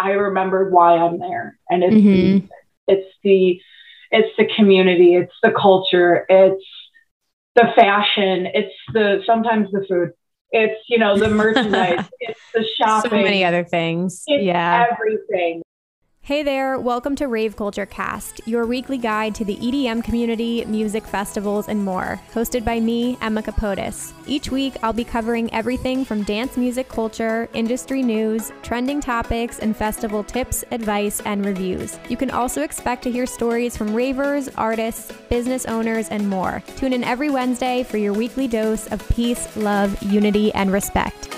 I remembered why I'm there. And it's mm-hmm. the, it's the it's the community, it's the culture, it's the fashion, it's the sometimes the food. It's you know the merchandise, it's the shopping. So many other things. Yeah. everything. Hey there, welcome to Rave Culture Cast, your weekly guide to the EDM community, music festivals, and more, hosted by me, Emma Kapotes. Each week, I'll be covering everything from dance music culture, industry news, trending topics, and festival tips, advice, and reviews. You can also expect to hear stories from ravers, artists, business owners, and more. Tune in every Wednesday for your weekly dose of peace, love, unity, and respect.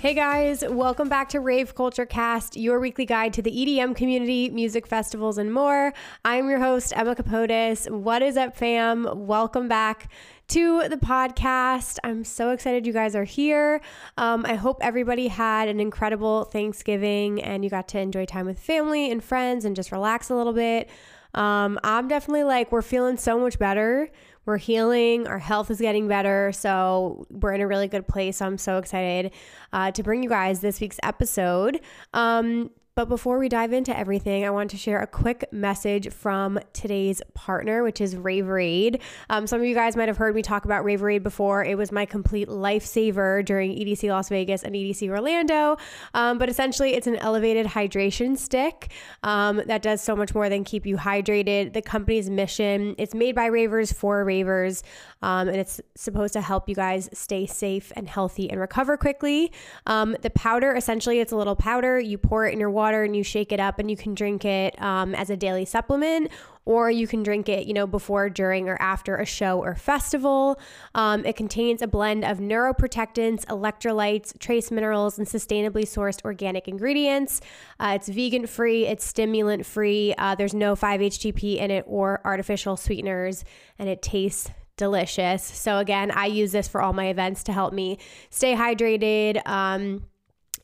Hey guys, welcome back to Rave Culture Cast, your weekly guide to the EDM community, music festivals, and more. I'm your host, Emma Kapotes. What is up, fam? Welcome back to the podcast. I'm so excited you guys are here. Um, I hope everybody had an incredible Thanksgiving and you got to enjoy time with family and friends and just relax a little bit. Um, I'm definitely like, we're feeling so much better we're healing, our health is getting better. So we're in a really good place. I'm so excited uh, to bring you guys this week's episode. Um, but before we dive into everything, I want to share a quick message from today's partner, which is Raverade. Um, some of you guys might have heard me talk about Raverade before. It was my complete lifesaver during EDC Las Vegas and EDC Orlando. Um, but essentially, it's an elevated hydration stick um, that does so much more than keep you hydrated. The company's mission it's made by ravers for ravers, um, and it's supposed to help you guys stay safe and healthy and recover quickly. Um, the powder, essentially, it's a little powder. You pour it in your water and you shake it up and you can drink it um, as a daily supplement or you can drink it, you know, before, during, or after a show or festival. Um, it contains a blend of neuroprotectants, electrolytes, trace minerals, and sustainably sourced organic ingredients. Uh, it's vegan free, it's stimulant free. Uh, there's no 5-HTP in it or artificial sweeteners, and it tastes delicious. So again, I use this for all my events to help me stay hydrated. Um,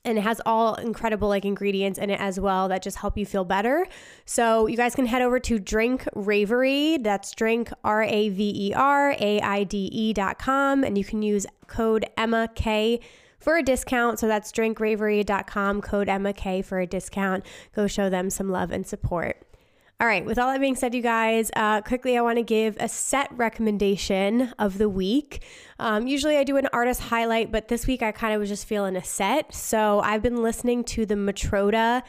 and it has all incredible like ingredients in it as well that just help you feel better. So you guys can head over to Drink Raverade. That's drink R A V E R A I D E dot com, and you can use code Emma K for a discount. So that's drinkraverade.com, code Emma K for a discount. Go show them some love and support. All right, with all that being said, you guys, uh, quickly I want to give a set recommendation of the week. Um, usually I do an artist highlight, but this week I kind of was just feeling a set. So I've been listening to the Matroda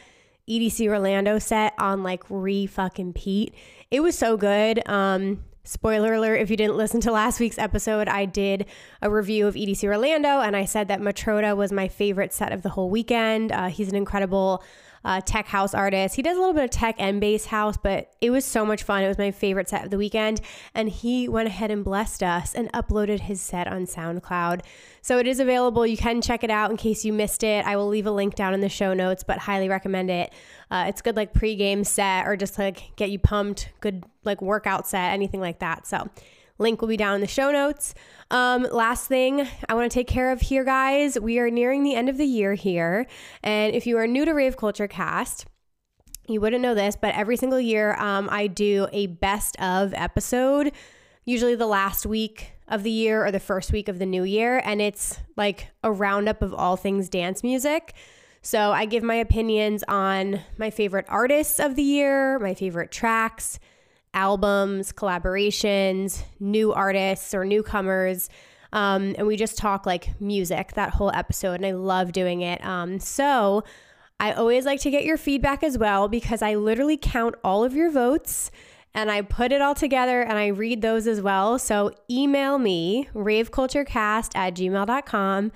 EDC Orlando set on like re fucking Pete. It was so good. Um, spoiler alert if you didn't listen to last week's episode, I did a review of EDC Orlando and I said that Matroda was my favorite set of the whole weekend. Uh, he's an incredible uh, tech house artist. He does a little bit of tech and bass house, but it was so much fun. It was my favorite set of the weekend. And he went ahead and blessed us and uploaded his set on SoundCloud. So it is available. You can check it out in case you missed it. I will leave a link down in the show notes, but highly recommend it. Uh, it's good like pre-game set or just like get you pumped, good like workout set, anything like that. So Link will be down in the show notes. Um, last thing I want to take care of here, guys. We are nearing the end of the year here. And if you are new to Rave Culture Cast, you wouldn't know this, but every single year um, I do a best of episode, usually the last week of the year or the first week of the new year. And it's like a roundup of all things dance music. So I give my opinions on my favorite artists of the year, my favorite tracks albums, collaborations, new artists or newcomers. Um, and we just talk like music that whole episode. And I love doing it. Um, so I always like to get your feedback as well because I literally count all of your votes and I put it all together and I read those as well. So email me, raveculturecast at gmail.com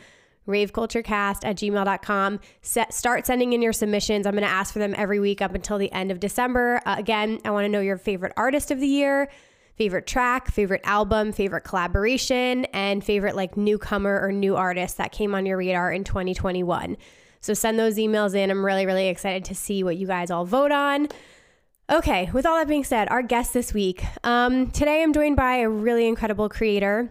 raveculturecast at gmail.com. Set, start sending in your submissions. I'm going to ask for them every week up until the end of December. Uh, again, I want to know your favorite artist of the year, favorite track, favorite album, favorite collaboration, and favorite like newcomer or new artist that came on your radar in 2021. So send those emails in. I'm really, really excited to see what you guys all vote on. Okay, with all that being said, our guest this week. Um, today I'm joined by a really incredible creator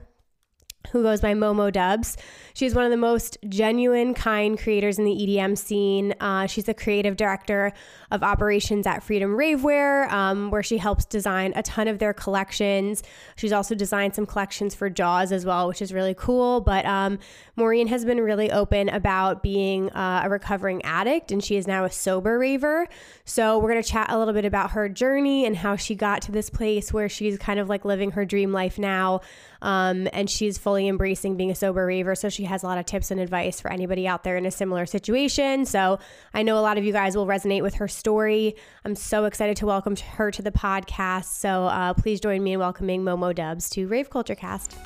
who goes by Momo Dubs. She's one of the most genuine, kind creators in the EDM scene. Uh, she's the creative director of operations at Freedom Ravewear, um, where she helps design a ton of their collections. She's also designed some collections for Jaws as well, which is really cool. But um, Maureen has been really open about being uh, a recovering addict, and she is now a sober raver. So we're going to chat a little bit about her journey and how she got to this place where she's kind of like living her dream life now. Um, and she's fully embracing being a sober raver. So she has a lot of tips and advice for anybody out there in a similar situation. So I know a lot of you guys will resonate with her story. I'm so excited to welcome her to the podcast. So uh, please join me in welcoming Momo Dubs to Rave Culture Cast.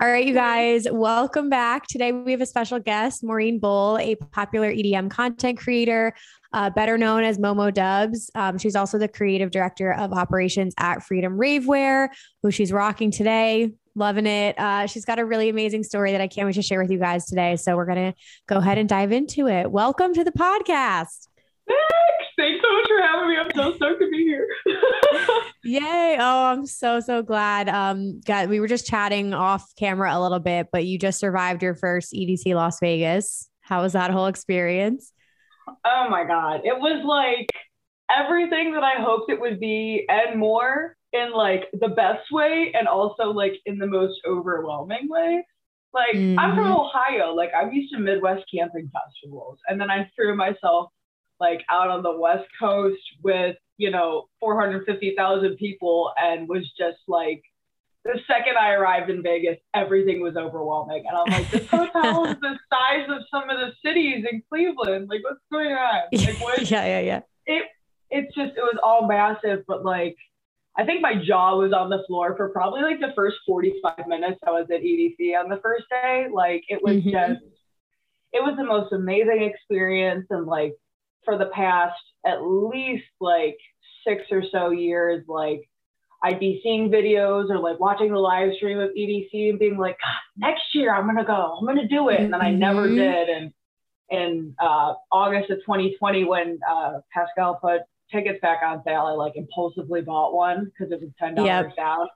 All right, you guys, welcome back. Today we have a special guest, Maureen Bull, a popular EDM content creator, uh, better known as Momo Dubs. Um, she's also the creative director of operations at Freedom Ravewear, who she's rocking today. Loving it. Uh, she's got a really amazing story that I can't wait to share with you guys today. So we're going to go ahead and dive into it. Welcome to the podcast. Thanks. So much for having me. I'm so stoked to be here. Yay. Oh, I'm so, so glad. Um, God, we were just chatting off camera a little bit, but you just survived your first EDC Las Vegas. How was that whole experience? Oh my God. It was like everything that I hoped it would be and more in like the best way and also like in the most overwhelming way. Like mm-hmm. I'm from mm-hmm. Ohio. Like I'm used to Midwest camping festivals. And then I threw myself like out on the West Coast with, you know, 450,000 people and was just like, the second I arrived in Vegas, everything was overwhelming. And I'm like, this hotel is the size of some of the cities in Cleveland. Like, what's going on? Like, what? yeah, yeah, yeah. It, it's just, it was all massive, but like, I think my jaw was on the floor for probably like the first 45 minutes I was at EDC on the first day. Like, it was mm-hmm. just, it was the most amazing experience. And like, for the past at least like six or so years, like I'd be seeing videos or like watching the live stream of EDC and being like, next year I'm gonna go, I'm gonna do it, and then I never mm-hmm. did. And in uh, August of 2020, when uh, Pasquale put tickets back on sale, I like impulsively bought one because it was ten dollars yep. down.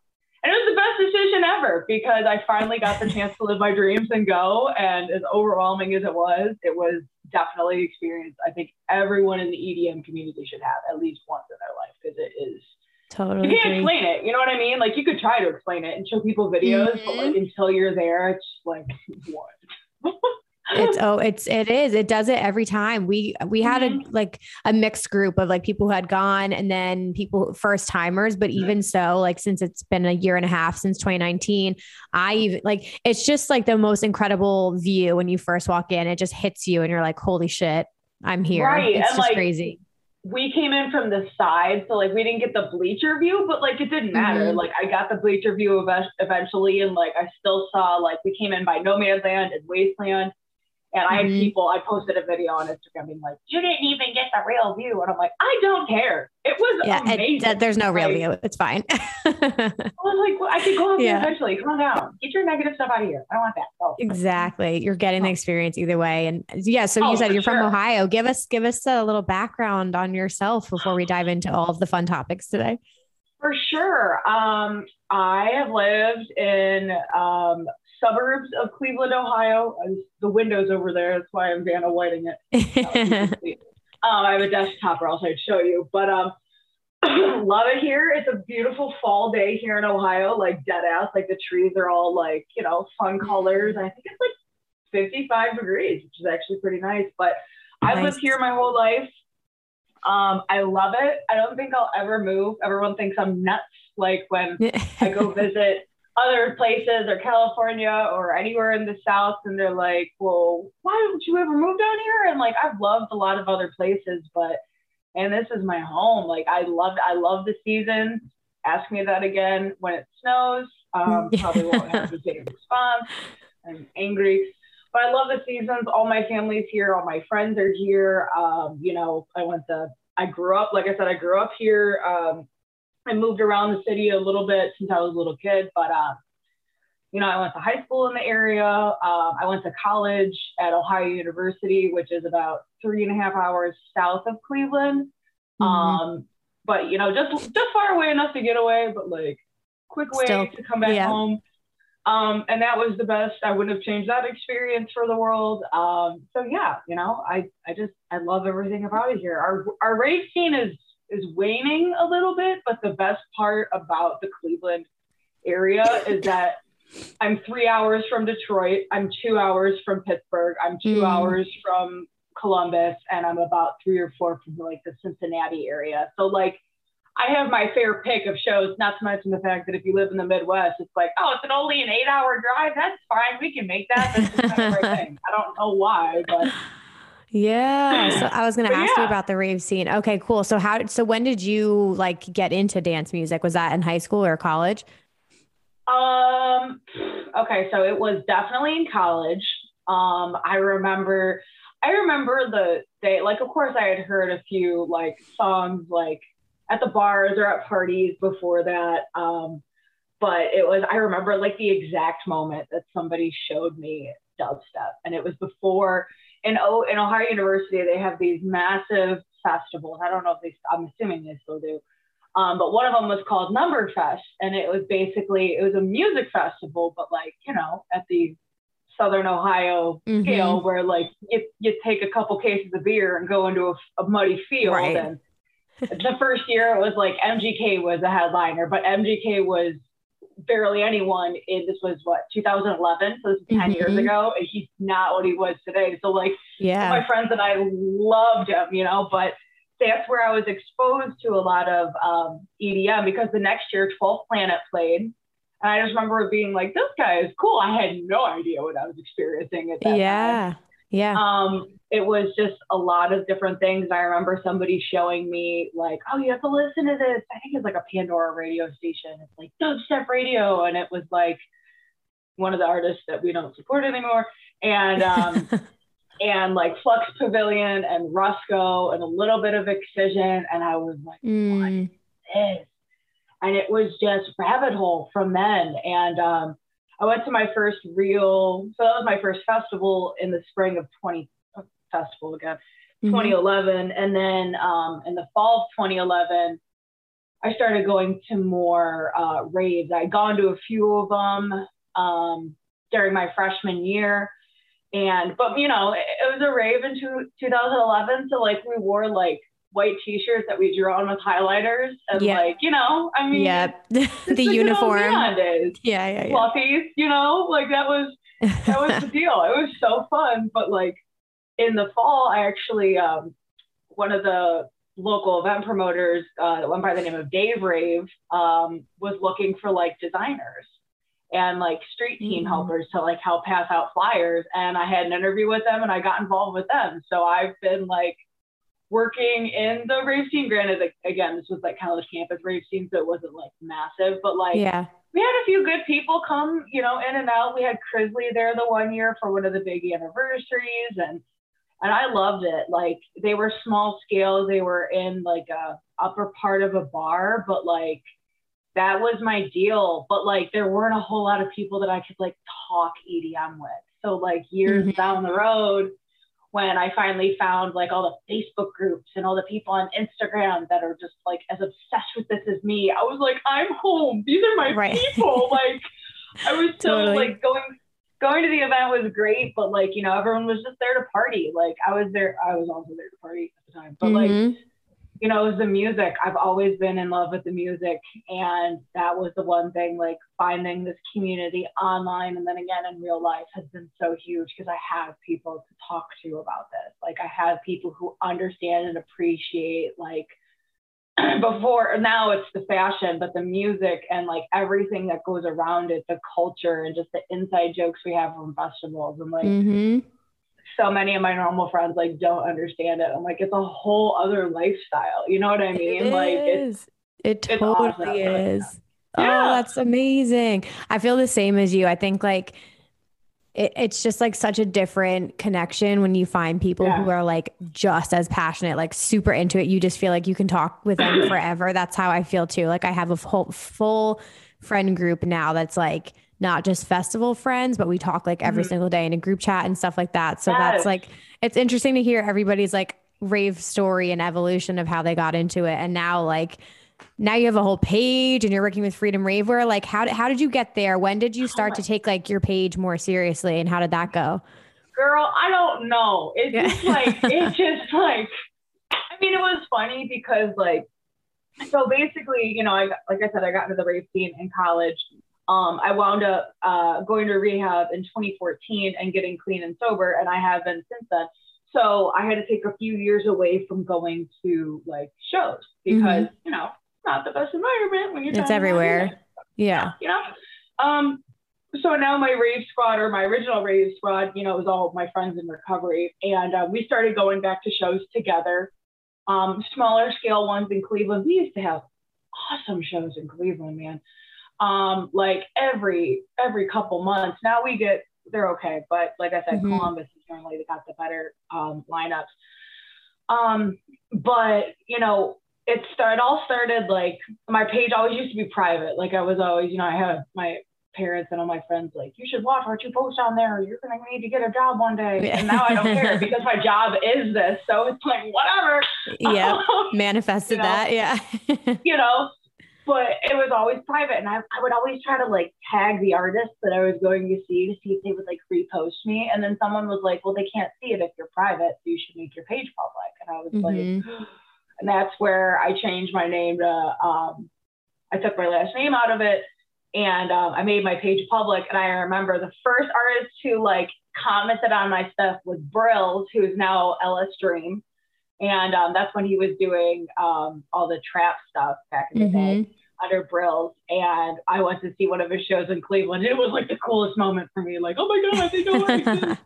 And it was the best decision ever because I finally got the chance to live my dreams and go. And as overwhelming as it was, it was definitely experience I think everyone in the EDM community should have at least once in their life because it is totally you can't explain it. You know what I mean? Like you could try to explain it and show people videos, mm-hmm. but like mm-hmm. until you're there, it's like what? it's oh it's it is it does it every time we we had mm-hmm. a like a mixed group of like people who had gone and then people first timers but even so like since it's been a year and a half since 2019 i even like it's just like the most incredible view when you first walk in it just hits you and you're like holy shit i'm here right. it's and just like, crazy we came in from the side, so like we didn't get the bleacher view, but like it didn't matter. Mm-hmm. Like I got the bleacher view eventually, and like I still saw like we came in by no man's land and wasteland, and I had mm-hmm. people, I posted a video on Instagram being like, you didn't even get the real view. And I'm like, I don't care. It was yeah, amazing. It, there's no real like, view. It's fine. I was like, well, I could go up yeah. eventually. Come on down. Get your negative stuff out of here. I don't want that. Oh. Exactly. You're getting the oh. experience either way. And yeah, so oh, you said you're sure. from Ohio. Give us, give us a little background on yourself before we dive into all of the fun topics today. For sure. Um, I have lived in um, suburbs of Cleveland, Ohio. the windows over there. That's why I'm Vanna Whiting it. um, I have a desktop, or else I'd show you. But um, love it here. It's a beautiful fall day here in Ohio, like dead ass. Like the trees are all like you know fun colors. I think it's like 55 degrees, which is actually pretty nice. But nice. I've lived here my whole life. Um, I love it. I don't think I'll ever move. Everyone thinks I'm nuts. Like when I go visit other places or California or anywhere in the South, and they're like, "Well, why don't you ever move down here?" And like, I've loved a lot of other places, but and this is my home. Like, I love I love the season. Ask me that again when it snows. Um, probably won't have the same response. I'm angry, but I love the seasons. All my family's here. All my friends are here. Um, you know, I went to. I grew up, like I said, I grew up here. Um, I moved around the city a little bit since I was a little kid, but uh, you know, I went to high school in the area. Uh, I went to college at Ohio University, which is about three and a half hours south of Cleveland. Mm-hmm. Um, but you know, just just far away enough to get away, but like quick way Still, to come back yeah. home. Um, and that was the best. I wouldn't have changed that experience for the world. Um, so yeah, you know, I, I just, I love everything about it here. Our, our rave scene is, is waning a little bit, but the best part about the Cleveland area is that I'm three hours from Detroit. I'm two hours from Pittsburgh. I'm two mm. hours from Columbus, and I'm about three or four from like the Cincinnati area. So like, I have my fair pick of shows, not to mention the fact that if you live in the Midwest, it's like, oh, it's an only an eight hour drive. That's fine. We can make that. That's the kind of right thing. I don't know why, but. Yeah. So I was going to ask yeah. you about the rave scene. Okay, cool. So how, so when did you like get into dance music? Was that in high school or college? Um, okay. So it was definitely in college. Um, I remember, I remember the day, like, of course I had heard a few like songs, like, at the bars or at parties before that. Um, but it was, I remember like the exact moment that somebody showed me dubstep. And it was before in, o- in Ohio University, they have these massive festivals. I don't know if they, I'm assuming they still do. Um, but one of them was called Numberfest. And it was basically, it was a music festival, but like, you know, at the Southern Ohio mm-hmm. scale where like you, you take a couple cases of beer and go into a, a muddy field right. and the first year it was like MGK was a headliner, but MGK was barely anyone in this was what 2011 so this is 10 mm-hmm. years ago and he's not what he was today. So like yeah. my friends and i loved him you know but that's where i was exposed to a lot of um, edm because the next year 12th planet played and i just remember being like this guy is cool. I had no idea what i was experiencing at that yeah. time. Yeah um it was just a lot of different things. I remember somebody showing me like, oh, you have to listen to this. I think it's like a Pandora radio station. It's like dubstep radio, and it was like one of the artists that we don't support anymore, and um, and like Flux Pavilion and Rusko and a little bit of Excision, and I was like, mm. what is this? And it was just rabbit hole from then, and um, I went to my first real, so that was my first festival in the spring of 20 festival again, mm-hmm. 2011. And then um, in the fall of 2011, I started going to more uh, raves. I'd gone to a few of them um, during my freshman year. And, but you know, it, it was a rave in two, 2011. So like we wore like white t-shirts that we drew on with highlighters and yeah. like, you know, I mean, yeah, the uniform. Yeah, yeah, yeah. Fluffies, you know, like that was, that was the deal. It was so fun, but like in the fall, I actually, um, one of the local event promoters, uh, one by the name of Dave Rave, um, was looking for like designers and like street team mm-hmm. helpers to like help pass out flyers. And I had an interview with them and I got involved with them. So I've been like working in the rave scene. Granted, like, again, this was like college campus rave scene, so it wasn't like massive, but like yeah. we had a few good people come, you know, in and out. We had Crizzly there the one year for one of the big anniversaries and and I loved it. Like they were small scale, they were in like a upper part of a bar, but like that was my deal. But like there weren't a whole lot of people that I could like talk EDM with. So like years mm-hmm. down the road, when I finally found like all the Facebook groups and all the people on Instagram that are just like as obsessed with this as me, I was like, I'm home. These are my right. people. like I was so totally. like going going to the event was great, but like, you know, everyone was just there to party. Like I was there, I was also there to party at the time, but mm-hmm. like, you know, it was the music. I've always been in love with the music. And that was the one thing, like finding this community online and then again in real life has been so huge because I have people to talk to about this. Like I have people who understand and appreciate like before now it's the fashion, but the music and like everything that goes around it, the culture and just the inside jokes we have from festivals. And like mm-hmm. So many of my normal friends like don't understand it. I'm like, it's a whole other lifestyle. You know what I mean? It like it's it totally it's awesome. is. Oh, yeah. Oh, that's amazing. I feel the same as you. I think like it, it's just like such a different connection when you find people yeah. who are like just as passionate, like super into it. You just feel like you can talk with them forever. That's how I feel too. Like I have a whole full friend group now that's like not just festival friends, but we talk like every mm-hmm. single day in a group chat and stuff like that. So yes. that's like, it's interesting to hear everybody's like rave story and evolution of how they got into it. And now like now you have a whole page and you're working with Freedom Ravewear. Like how did, how did you get there? When did you start to take like your page more seriously and how did that go? Girl, I don't know. It's yeah. just like it's just like I mean it was funny because like so basically, you know, I like I said, I got into the rave scene in college. Um, I wound up uh, going to rehab in 2014 and getting clean and sober, and I have been since then. So I had to take a few years away from going to like shows because mm-hmm. you know not the best environment when you're. It's everywhere. Yeah. You know. Um. So now my rave squad or my original rave squad, you know, it was all my friends in recovery, and uh, we started going back to shows together. Um, smaller scale ones in Cleveland. We used to have awesome shows in Cleveland, man. Um, like every every couple months. Now we get they're okay, but like I said, mm-hmm. Columbus is generally the got the better um, lineups. Um, but you know, it started all started like my page always used to be private. Like I was always, you know, I had my parents and all my friends like, you should watch what you post on there. You're gonna need to get a job one day. And now I don't care because my job is this. So it's like whatever. Yeah. Manifested you know, that. Yeah. you know, but it was always private. And I, I would always try to like tag the artists that I was going to see to see if they would like repost me. And then someone was like, well, they can't see it if you're private. So you should make your page public. And I was mm-hmm. like, and that's where I changed my name to, um, I took my last name out of it and um, I made my page public. And I remember the first artist who like commented on my stuff was Brillz, who is now Ellis Dream. And um, that's when he was doing um, all the trap stuff back in the mm-hmm. day under Brillz. And I went to see one of his shows in Cleveland. It was like the coolest moment for me. Like, oh my God, they know what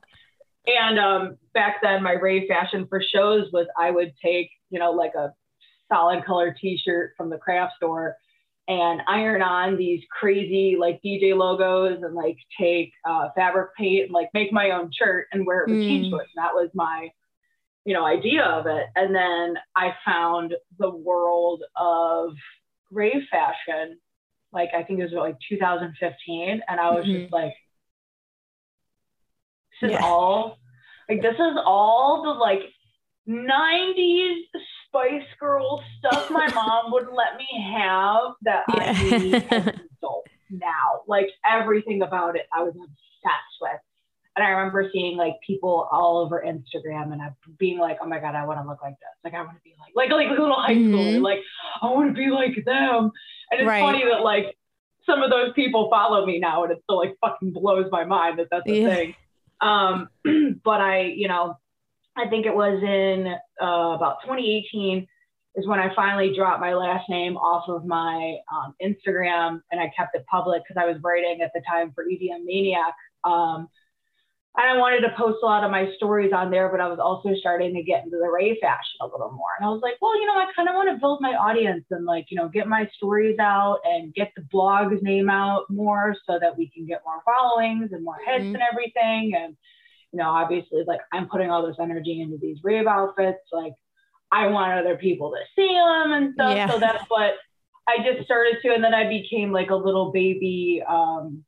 And um, back then, my rave fashion for shows was I would take, you know, like a solid color T-shirt from the craft store and iron on these crazy like DJ logos and like take uh, fabric paint and like make my own shirt and wear it with mm. And that was my, you know, idea of it. And then I found the world of grave fashion, like I think it was like 2015, and I was mm-hmm. just like, this is yeah. all, like this is all the like 90s Spice Girl stuff my mom wouldn't let me have that yeah. I need as an adult now. Like everything about it, I was obsessed with. And I remember seeing like people all over Instagram and I being like, oh my God, I want to look like this. Like I want to be like, like, like little high mm-hmm. schooler. Like I want to be like them. And it's right. funny that like some of those people follow me now and it still like fucking blows my mind that that's a yeah. thing. Um, but I, you know, I think it was in uh, about 2018 is when I finally dropped my last name off of my um, Instagram and I kept it public because I was writing at the time for EDM Maniac. Um, and I wanted to post a lot of my stories on there, but I was also starting to get into the rave fashion a little more. And I was like, well, you know, I kind of want to build my audience and like, you know, get my stories out and get the blog's name out more so that we can get more followings and more hits mm-hmm. and everything. And you know, obviously, like I'm putting all this energy into these rave outfits. Like I want other people to see them and stuff. Yeah. So that's what I just started to. And then I became like a little baby um,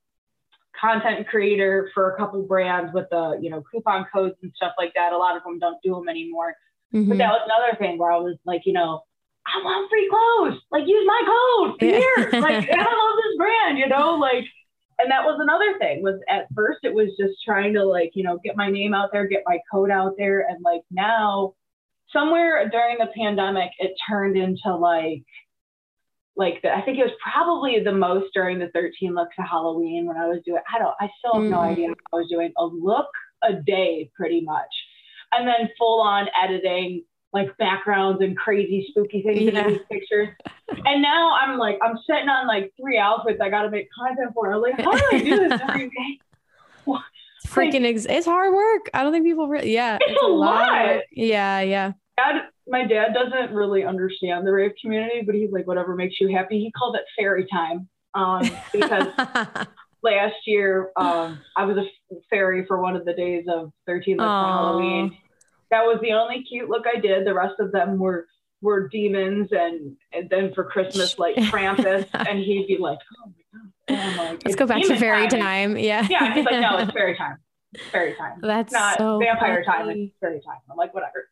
content creator for a couple brands with the, you know, coupon codes and stuff like that. A lot of them don't do them anymore. Mm-hmm. But that was another thing where I was like, you know, I want free clothes. Like use my code here. like I love this brand, you know, like and that was another thing was at first it was just trying to like you know get my name out there get my code out there and like now somewhere during the pandemic it turned into like like the, I think it was probably the most during the 13 looks of Halloween when I was doing I don't I still have mm. no idea I was doing a look a day pretty much and then full on editing like backgrounds and crazy spooky things yeah. in these pictures. And now I'm like, I'm sitting on like three outfits I got to make content for. I'm like, how do I do this every day? Freaking, like, ex- it's hard work. I don't think people really, yeah. It's, it's a, lot. lot. Yeah, yeah. Dad, my dad doesn't really understand the rave community, but he's like, whatever makes you happy. He called it fairy time um, because last year um, I was a fairy for one of the days of 13th Halloween that was the only cute look I did. The rest of them were were demons, and and then for Christmas like Krampus, and he'd be like, oh my god, oh like, let's go back to fairy time. time. Yeah, yeah. He's like, no, it's fairy time. It's fairy time. That's not so vampire funny. time. It's fairy time. I'm like, whatever.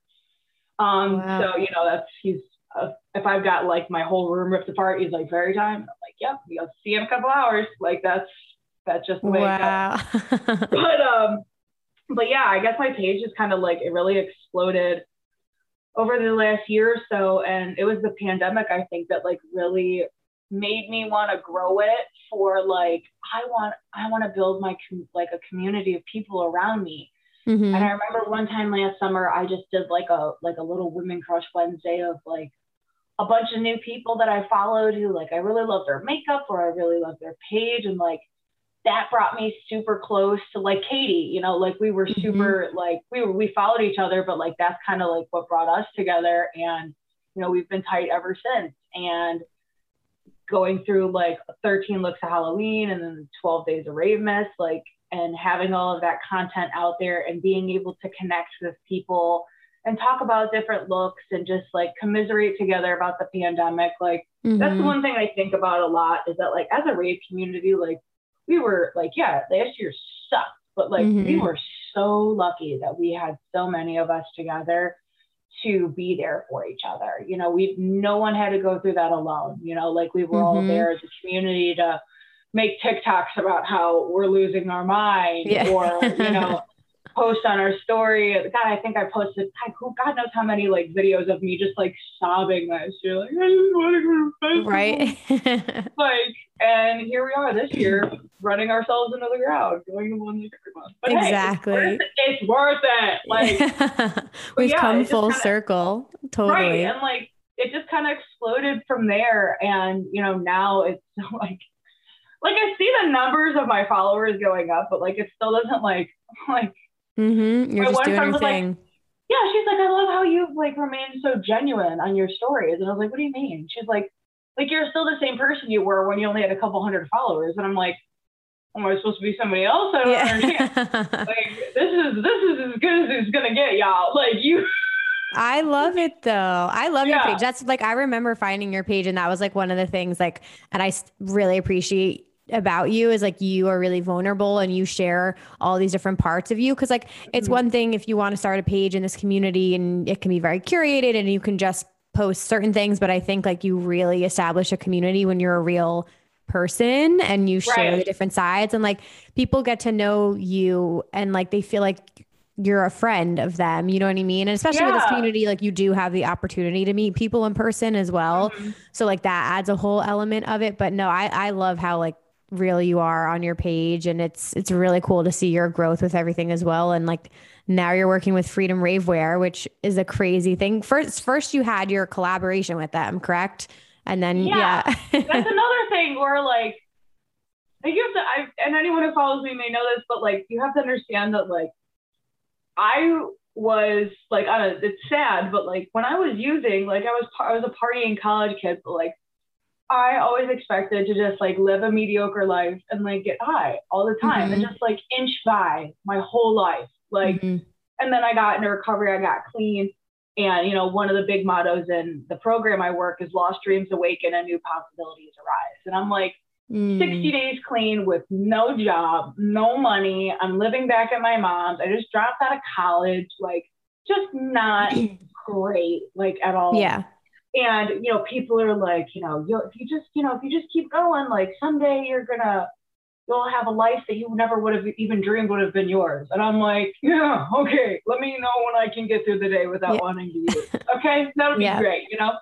Um, wow. so you know that's he's uh, if I've got like my whole room ripped apart, he's like very time. I'm like, yep, we'll see you in a couple hours. Like that's that's just the way wow. it goes. but um, but yeah, I guess my page is kind of like it really exploded over the last year or so, and it was the pandemic I think that like really made me want to grow it for like I want I want to build my com- like a community of people around me. Mm-hmm. And I remember one time last summer I just did like a like a little women crush Wednesday of like a bunch of new people that I followed who like I really love their makeup or I really love their page and like that brought me super close to like Katie, you know, like we were mm-hmm. super mm-hmm. like we were we followed each other, but like that's kind of like what brought us together and you know, we've been tight ever since. And going through like 13 looks of Halloween and then 12 days of Rave Miss, like and having all of that content out there and being able to connect with people and talk about different looks and just like commiserate together about the pandemic. Like mm-hmm. that's the one thing I think about a lot is that like as a rave community, like we were like, yeah, last year sucked, but like mm-hmm. we were so lucky that we had so many of us together to be there for each other. You know, we no one had to go through that alone. You know, like we were mm-hmm. all there as a community to make TikToks about how we're losing our mind yeah. or, you know, post on our story. God, I think I posted, like God knows how many like videos of me just like sobbing last year. Like, I want to go Right. like, and here we are this year running ourselves into the ground, going to one every month. But exactly. Hey, it's, worth it. It's worth it. Like, we've yeah, come full kinda, circle. Totally. Right. And like, it just kind of exploded from there. And, you know, now it's like, like I see the numbers of my followers going up, but like it still doesn't like like Mm-hmm. You're just doing your thing. Like, yeah, she's like, I love how you like remain so genuine on your stories. And I was like, what do you mean? She's like, like you're still the same person you were when you only had a couple hundred followers. And I'm like, am I supposed to be somebody else? I don't yeah. understand. like this is this is as good as it's gonna get, y'all. Like you. I love it though. I love yeah. your page. That's like I remember finding your page, and that was like one of the things. Like, and I really appreciate about you is like you are really vulnerable and you share all these different parts of you because like it's mm-hmm. one thing if you want to start a page in this community and it can be very curated and you can just post certain things but i think like you really establish a community when you're a real person and you share right. the different sides and like people get to know you and like they feel like you're a friend of them you know what i mean? And especially yeah. with this community like you do have the opportunity to meet people in person as well. Mm-hmm. so like that adds a whole element of it. But no i i love how like real you are on your page. And it's it's really cool to see your growth with everything as well. And like now you're working with Freedom Ravewear which is a crazy thing. First first you had your collaboration with them correct? And then yeah, yeah. that's another thing where like you have to I, and anyone who follows me may know this but like you have to understand that like I was like I don't know, it's sad but like when I was using like I was I was a partying college kid but like I always expected to just like live a mediocre life and like get high all the time mm-hmm. and just like inch by my whole life. Like, mm-hmm. and then I got into recovery, I got clean. And, you know, one of the big mottos in the program I work is lost dreams awaken and new possibilities arise. And I'm like, mm. 60 days clean with no job, no money. I'm living back at my mom's. I just dropped out of college, like, just not great, like, at all. Yeah and you know people are like you know you if you just you know if you just keep going like someday you're gonna you'll have a life that you never would have even dreamed would have been yours and i'm like yeah okay let me know when i can get through the day without yeah. wanting to use okay that'll be yeah. great you know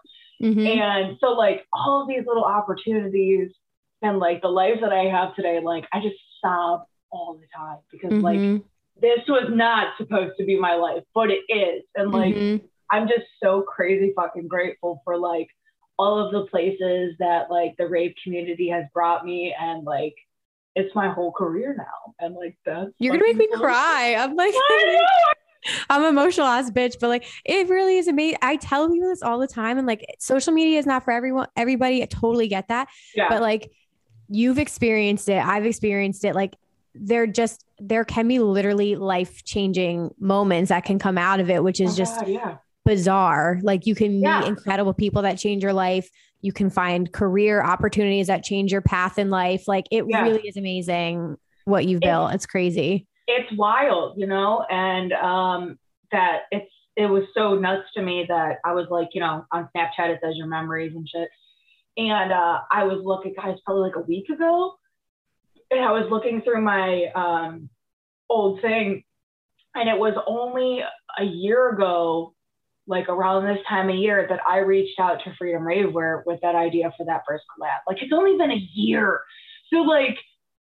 mm-hmm. and so like all these little opportunities and like the life that i have today like i just sob all the time because mm-hmm. like this was not supposed to be my life but it is and like mm-hmm I'm just so crazy fucking grateful for like all of the places that like the rave community has brought me and like it's my whole career now. And like that's You're gonna make me cry. I'm like I'm emotional ass bitch, but like it really is amazing. I tell people this all the time, and like social media is not for everyone, everybody. I totally get that. Yeah. But like you've experienced it, I've experienced it. Like there just there can be literally life changing moments that can come out of it, which is oh, just yeah bizarre. Like you can yeah. meet incredible people that change your life. You can find career opportunities that change your path in life. Like it yeah. really is amazing what you've built. It's, it's crazy. It's wild, you know, and um, that it's it was so nuts to me that I was like, you know, on Snapchat it says your memories and shit. And uh, I was looking, guys, probably like a week ago, and I was looking through my um, old thing, and it was only a year ago, like around this time of year, that I reached out to Freedom Ravewear with that idea for that first collab. Like it's only been a year, so like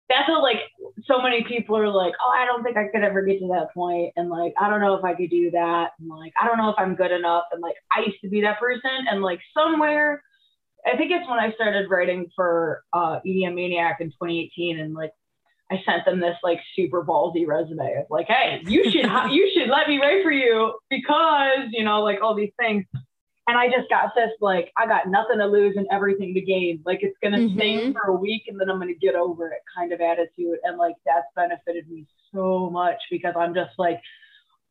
that's what like so many people are like, oh, I don't think I could ever get to that point, and like I don't know if I could do that, and like I don't know if I'm good enough, and like I used to be that person, and like somewhere, I think it's when I started writing for uh, EDM Maniac in 2018, and like I sent them this like super ballsy resume of like, hey, you should you should let me write for you because you know like all these things. And I just got this like I got nothing to lose and everything to gain. Like it's gonna mm-hmm. stay for a week and then I'm gonna get over it kind of attitude. And like that's benefited me so much because I'm just like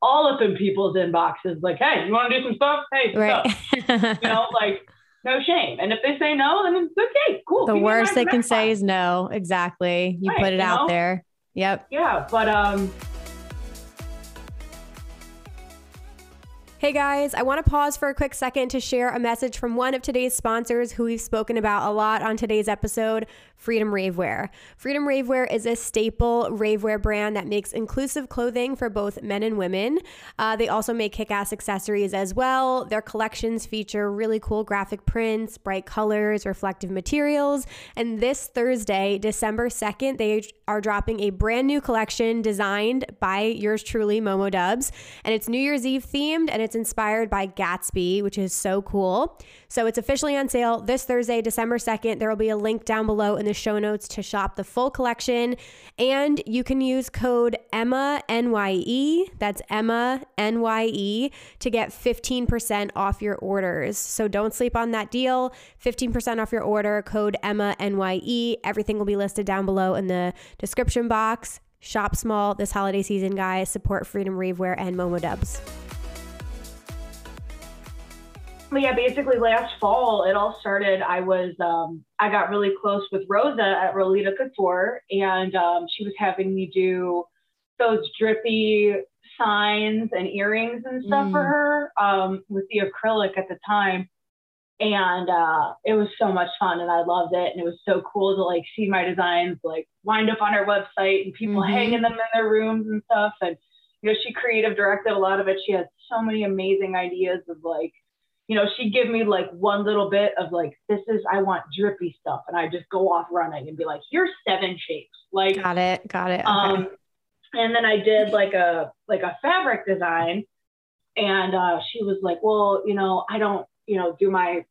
all up in people's inboxes, like, hey, you want to do some stuff? Hey, right. stuff. you know, like no shame. And if they say no, then it's okay, cool. The worst they can say is no. Exactly. You right, put it out know? there. Yep. Yeah, but um Hey guys, I want to pause for a quick second to share a message from one of today's sponsors who we've spoken about a lot on today's episode, Freedom Ravewear. Freedom Ravewear is a staple ravewear brand that makes inclusive clothing for both men and women. Uh, they also make kick ass accessories as well. Their collections feature really cool graphic prints, bright colors, reflective materials. And this Thursday, December 2nd, they are dropping a brand new collection designed by yours truly, Momo Dubs. And it's New Year's Eve themed and it's inspired by Gatsby, which is so cool. So it's officially on sale this Thursday, December 2nd. There will be a link down below in the show notes to shop the full collection. And you can use code Emma NYE, that's Emma NYE, to get 15% off your orders. So don't sleep on that deal. 15% off your order, code Emma NYE. Everything will be listed down below in the description box. Shop small this holiday season, guys. Support Freedom Ravewear and Momo Dubs yeah, basically last fall it all started. I was um, I got really close with Rosa at Rolita Couture, and um, she was having me do those drippy signs and earrings and stuff mm. for her um, with the acrylic at the time. And uh, it was so much fun, and I loved it. And it was so cool to like see my designs like wind up on her website and people mm-hmm. hanging them in their rooms and stuff. And you know, she creative directed a lot of it. She has so many amazing ideas of like you know, she'd give me like one little bit of like, this is, I want drippy stuff. And I just go off running and be like, here's seven shapes. Like, got it. Got it. Okay. Um, and then I did like a, like a fabric design. And uh, she was like, well, you know, I don't, you know, do my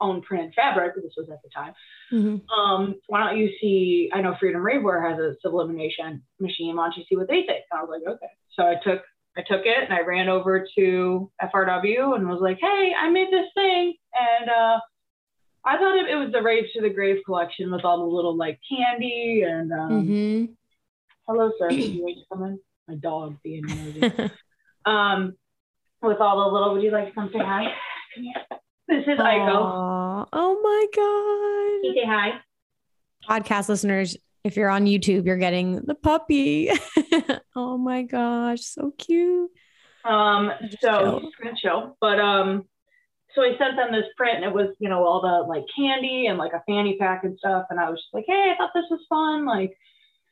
own printed fabric. This was at the time. Mm-hmm. Um, why don't you see, I know Freedom Ravewear has a sublimation machine. Why don't you see what they think? And I was like, okay. So I took I took it and I ran over to FRW and was like, hey, I made this thing. And uh, I thought it, it, was the Rave to the Grave collection with all the little like candy and um, mm-hmm. hello, sir. Can you wait to come in? My dog being nosy. um, with all the little, would you like to come say hi? Come here. This is Aww. Aiko. Oh my God. Can you say hi? Podcast listeners, if you're on YouTube, you're getting the puppy. oh my gosh, so cute. Um, so gonna chill. But um, so I sent them this print and it was, you know, all the like candy and like a fanny pack and stuff. And I was just like, hey, I thought this was fun. Like,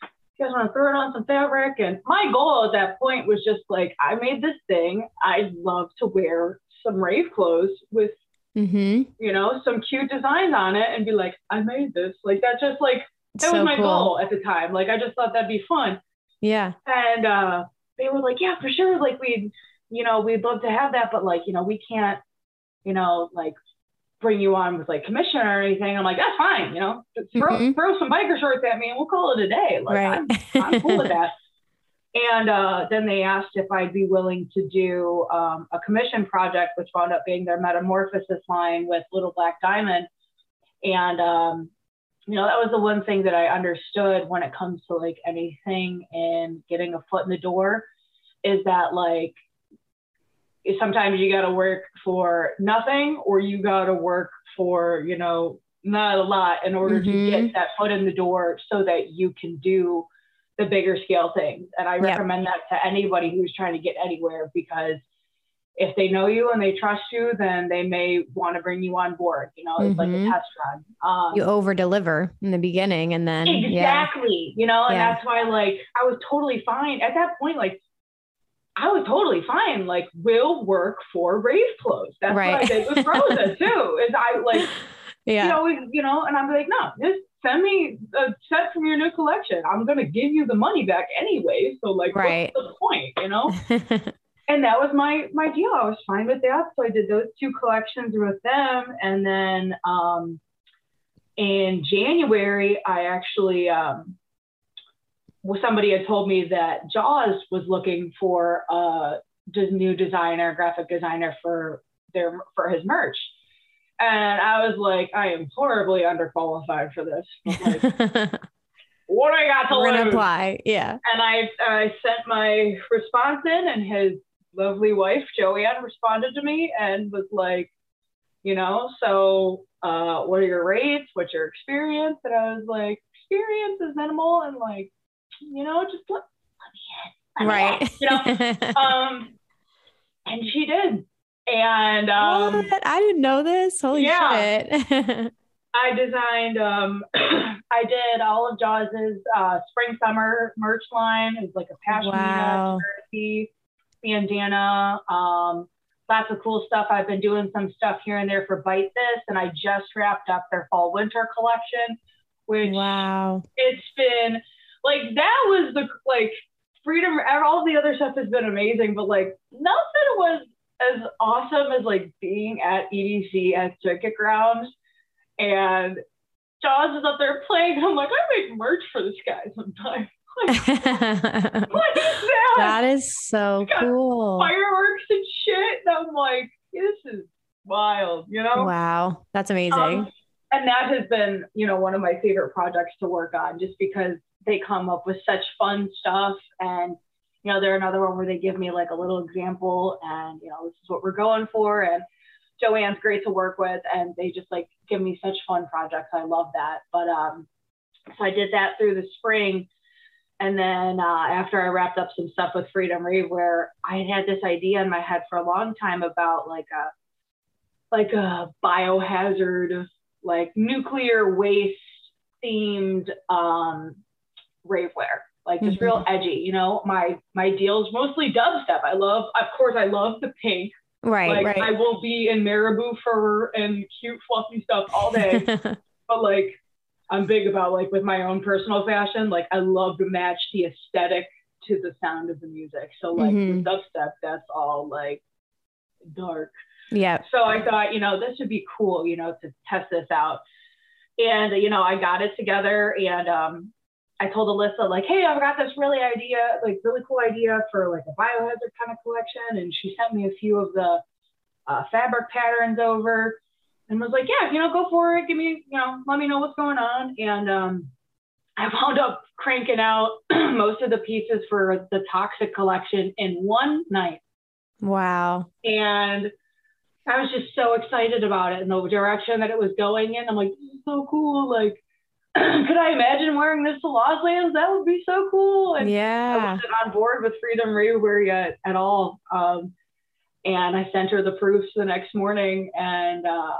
you guys want to throw it on some fabric? And my goal at that point was just like, I made this thing. I'd love to wear some rave clothes with, mm-hmm. you know, some cute designs on it and be like, I made this. Like, that just like that so was my cool. goal at the time. Like I just thought that'd be fun. Yeah. And uh, they were like, yeah, for sure. Like we'd, you know, we'd love to have that, but like, you know, we can't, you know, like bring you on with like commission or anything. I'm like, that's fine. You know, throw, mm-hmm. throw some biker shorts at me and we'll call it a day. Like right. I'm, I'm cool with that. And uh, then they asked if I'd be willing to do um, a commission project, which wound up being their metamorphosis line with Little Black Diamond. And um, you know, that was the one thing that I understood when it comes to like anything and getting a foot in the door is that like sometimes you got to work for nothing or you got to work for, you know, not a lot in order mm-hmm. to get that foot in the door so that you can do the bigger scale things. And I recommend that to anybody who's trying to get anywhere because if they know you and they trust you, then they may want to bring you on board. You know, it's mm-hmm. like a mm-hmm. test run. Um, you over deliver in the beginning and then exactly, yeah. you know, and yeah. that's why like I was totally fine at that point. Like I was totally fine. Like we'll work for rave clothes. That's right. what I did with Rosa too. Is I like, yeah, you know, you know, and I'm like, no, just send me a set from your new collection. I'm gonna give you the money back anyway. So like, right. what's the point? You know. and that was my my deal. I was fine with that. So I did those two collections with them, and then um, in January, I actually um, somebody had told me that Jauz was looking for a new designer, graphic designer for their for his merch. And I was like, I am horribly underqualified for this. Like, what do I got to We're lose? apply, yeah. And I I sent my response in, and his lovely wife, Joanne, responded to me and was like, you know, so uh, what are your rates? What's your experience? And I was like, experience is minimal and like, you know, just let, let me in. Let right. You know? um, and she did. And um, what? I didn't know this. Holy yeah. shit. I designed, um, I did all of Jauz's uh, spring summer merch line. It was like a passion wow. jersey bandana. Um, lots of cool stuff. I've been doing some stuff here and there for Bite This, and I just wrapped up their fall winter collection, which wow, it's been like that was the like freedom. All the other stuff has been amazing, but like nothing was as awesome as like being at EDC at Circuit Grounds and Jauz is up there playing. I'm like, I make merch for this guy sometimes. what is that? That is so cool. Fireworks and shit. And I'm like, this is wild, you know? Wow. That's amazing. Um, and that has been, you know, one of my favorite projects to work on just because they come up with such fun stuff. And, you know, they're another one where they give me like a little example and, you know, this is what we're going for. And Joanne's great to work with and they just like give me such fun projects. I love that. But um, so I did that through the spring and then uh, after I wrapped up some stuff with Freedom Rave, where I had had this idea in my head for a long time about like a like a biohazard, like nuclear waste themed um, rave wear, like just mm-hmm. real edgy. You know, my my deals mostly dubstep. I love, of course, I love the pink. Right, like, right. I will be in marabou fur and cute fluffy stuff all day, but like I'm big about like with my own personal fashion, like I love to match the aesthetic to the sound of the music. So like mm-hmm. with dubstep, that's all like dark. Yeah. So I thought, you know, this would be cool, you know, to test this out. And you know, I got it together and um I told Alyssa, like, hey, I've got this really idea, like really cool idea for like a biohazard kind of collection. And she sent me a few of the uh, fabric patterns over and was like, yeah, you know, go for it. Give me, you know, let me know what's going on. And um, I wound up cranking out most of the pieces for the Toxic collection in one night. Wow. And I was just so excited about it and the direction that it was going in. I'm like, this is so cool. Like, could I imagine wearing this to Lost Lands? That would be so cool. And yeah. I wasn't on board with Freedom Rave yet at all. Um, and I sent her the proofs the next morning, and uh,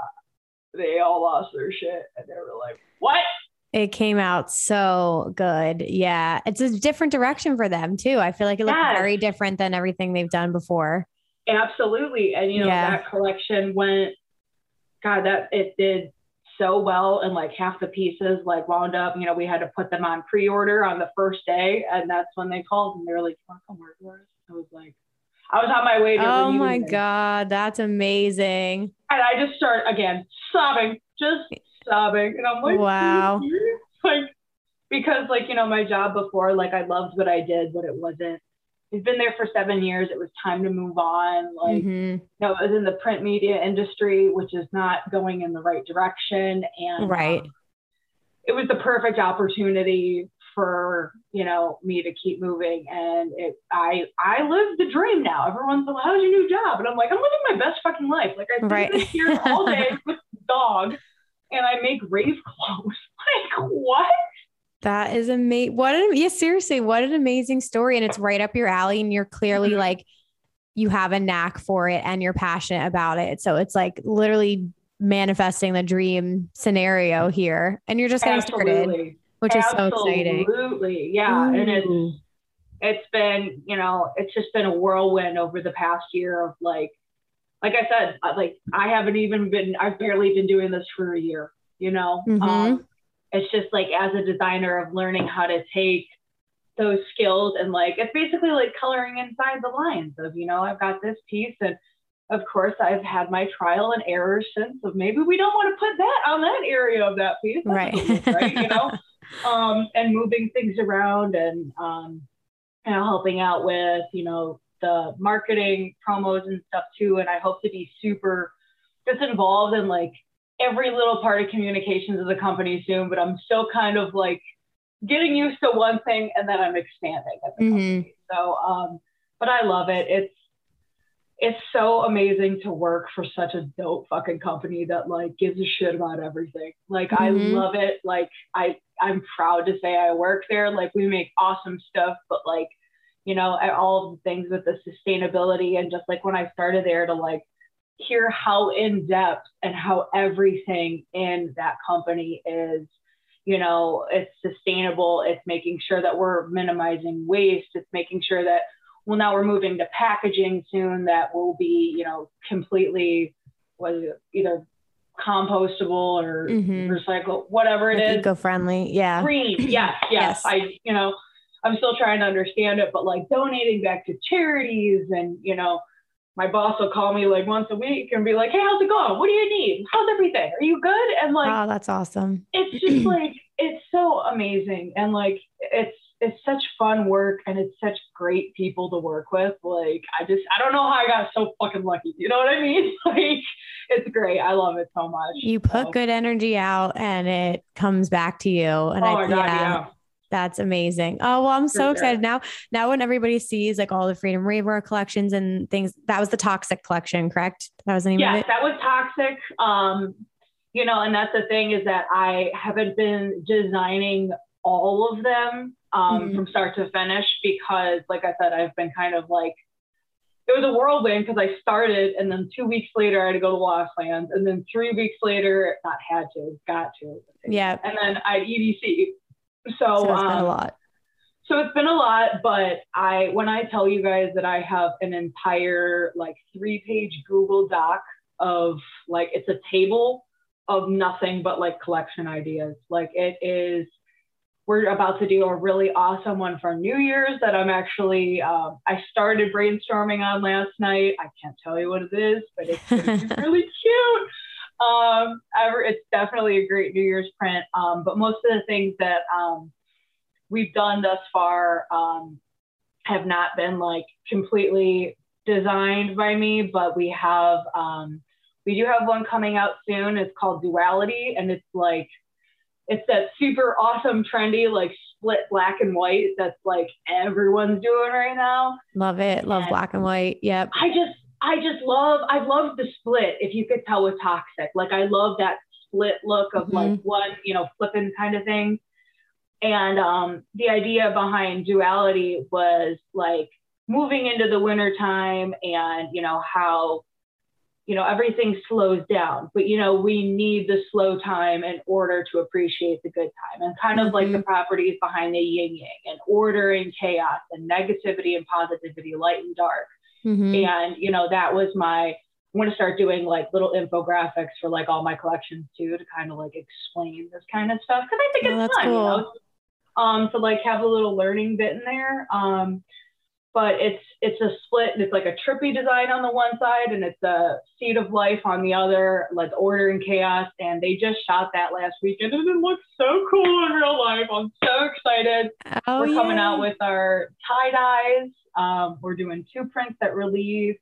they all lost their shit and they were like, what? It came out so good. Yeah. It's a different direction for them too. I feel like it looked yes. very different than everything they've done before. Absolutely. And you know, yeah. that collection went, God, that it did so well and like half the pieces like wound up, you know, we had to put them on pre-order on the first day. And that's when they called and they were like, you want to come work for us? I was like, I was on my way to. Oh my God, that's amazing. And I just start again sobbing, just sobbing. And I'm like, wow. Like, because like, you know, my job before, like I loved what I did, but it wasn't, it's been there for seven years. It was time to move on. Like, mm-hmm. you know, it was in the print media industry, which is not going in the right direction. And right. Um, it was the perfect opportunity for you know me to keep moving and it i i live the dream now everyone's like how's your new job and i'm like i'm living my best fucking life like i sit right. here all day with dog and i make rave clothes like what that is amazing what an yeah seriously what an amazing story and it's right up your alley and you're clearly mm-hmm. like you have a knack for it and you're passionate about it. So it's like literally manifesting the dream scenario here. And you're just getting Absolutely. started, which Absolutely. is so exciting. Absolutely. Yeah. Ooh. And it's it's been, you know, it's just been a whirlwind over the past year of like like I said, like I haven't even been I've barely been doing this for a year, you know. Mm-hmm. Um, it's just like as a designer of learning how to take those skills and like it's basically like coloring inside the lines of you know i've got this piece and of course i've had my trial and error since of maybe we don't want to put that on that area of that piece That's right right you know um and moving things around and um you know helping out with you know the marketing promos and stuff too and i hope to be super just involved in like every little part of communications of the company soon but i'm still kind of like getting used to one thing and then I'm expanding mm-hmm. So, um, but I love it. It's it's so amazing to work for such a dope fucking company that like gives a shit about everything. Like mm-hmm. I love it. Like I I'm proud to say I work there. Like we make awesome stuff, but like you know all of the things with the sustainability and just like when I started there to like hear how in depth and how everything in that company is you know, it's sustainable. It's making sure that we're minimizing waste. It's making sure that, well, now we're moving to packaging soon that will be, you know, completely, was either compostable or mm-hmm. recycle, whatever it like is. Eco-friendly. Yeah. Green. Yes, yes. yes. I, you know, I'm still trying to understand it, but like donating back to charities and, you know, my boss will call me like once a week and be like, "Hey, how's it going? What do you need? How's everything? Are you good?" And like, oh, that's awesome. It's just like it's so amazing, and like it's it's such fun work, and it's such great people to work with. Like, I just I don't know how I got so fucking lucky. You know what I mean? Like, it's great. I love it so much. You put so. good energy out, and it comes back to you. And oh I, my god, yeah. yeah that's amazing. Oh, well, I'm so sure. excited now. Now, when everybody sees like all the Freedom Ravewear collections and things, that was the Toxic collection, correct? That was the name yes, that was Toxic. Um, you know, and that's the thing is that I haven't been designing all of them um, mm-hmm. from start to finish because, like I said, I've been kind of like, it was a whirlwind because I started and then two weeks later I had to go to Lost Lands and then three weeks later, not had to, got to. Yeah. And then I EDC so, so it's um, been a um, lot. So it's been a lot, but I when I tell you guys that I have an entire like three page Google Doc of like it's a table of nothing but like collection ideas. Like it is we're about to do a really awesome one for New Year's that I'm actually um, I started brainstorming on last night. I can't tell you what it is, but it's really cute. Um, it's definitely a great New Year's print. Um, but most of the things that um, we've done thus far um, have not been like completely designed by me, but we have um, we do have one coming out soon. It's called Duality, and it's like it's that super awesome, trendy like split black and white that's like everyone's doing right now. Love it. Love and black and white. Yep. I just I just love, I love the split. If you could tell with toxic, like I love that split look of mm-hmm. like one, you know, flipping kind of thing. And um, the idea behind duality was like moving into the winter time and, you know, how, you know, everything slows down, but, you know, we need the slow time in order to appreciate the good time and kind of like the mm-hmm. properties behind the yin yang and order and chaos and negativity and positivity, light and dark Mm-hmm. And, you know, that was my, I'm going to start doing like little infographics for like all my collections too, to kind of like explain this kind of stuff. Cause I think oh, it's fun, cool. you know, um, to like have a little learning bit in there. Um, but it's, it's a split and it's like a trippy design on the one side and it's a seed of life on the other, like order and chaos. And they just shot that last weekend and it looks so cool in real life. I'm so excited. Oh, We're coming out with our tie dyes um, we're doing two prints that release,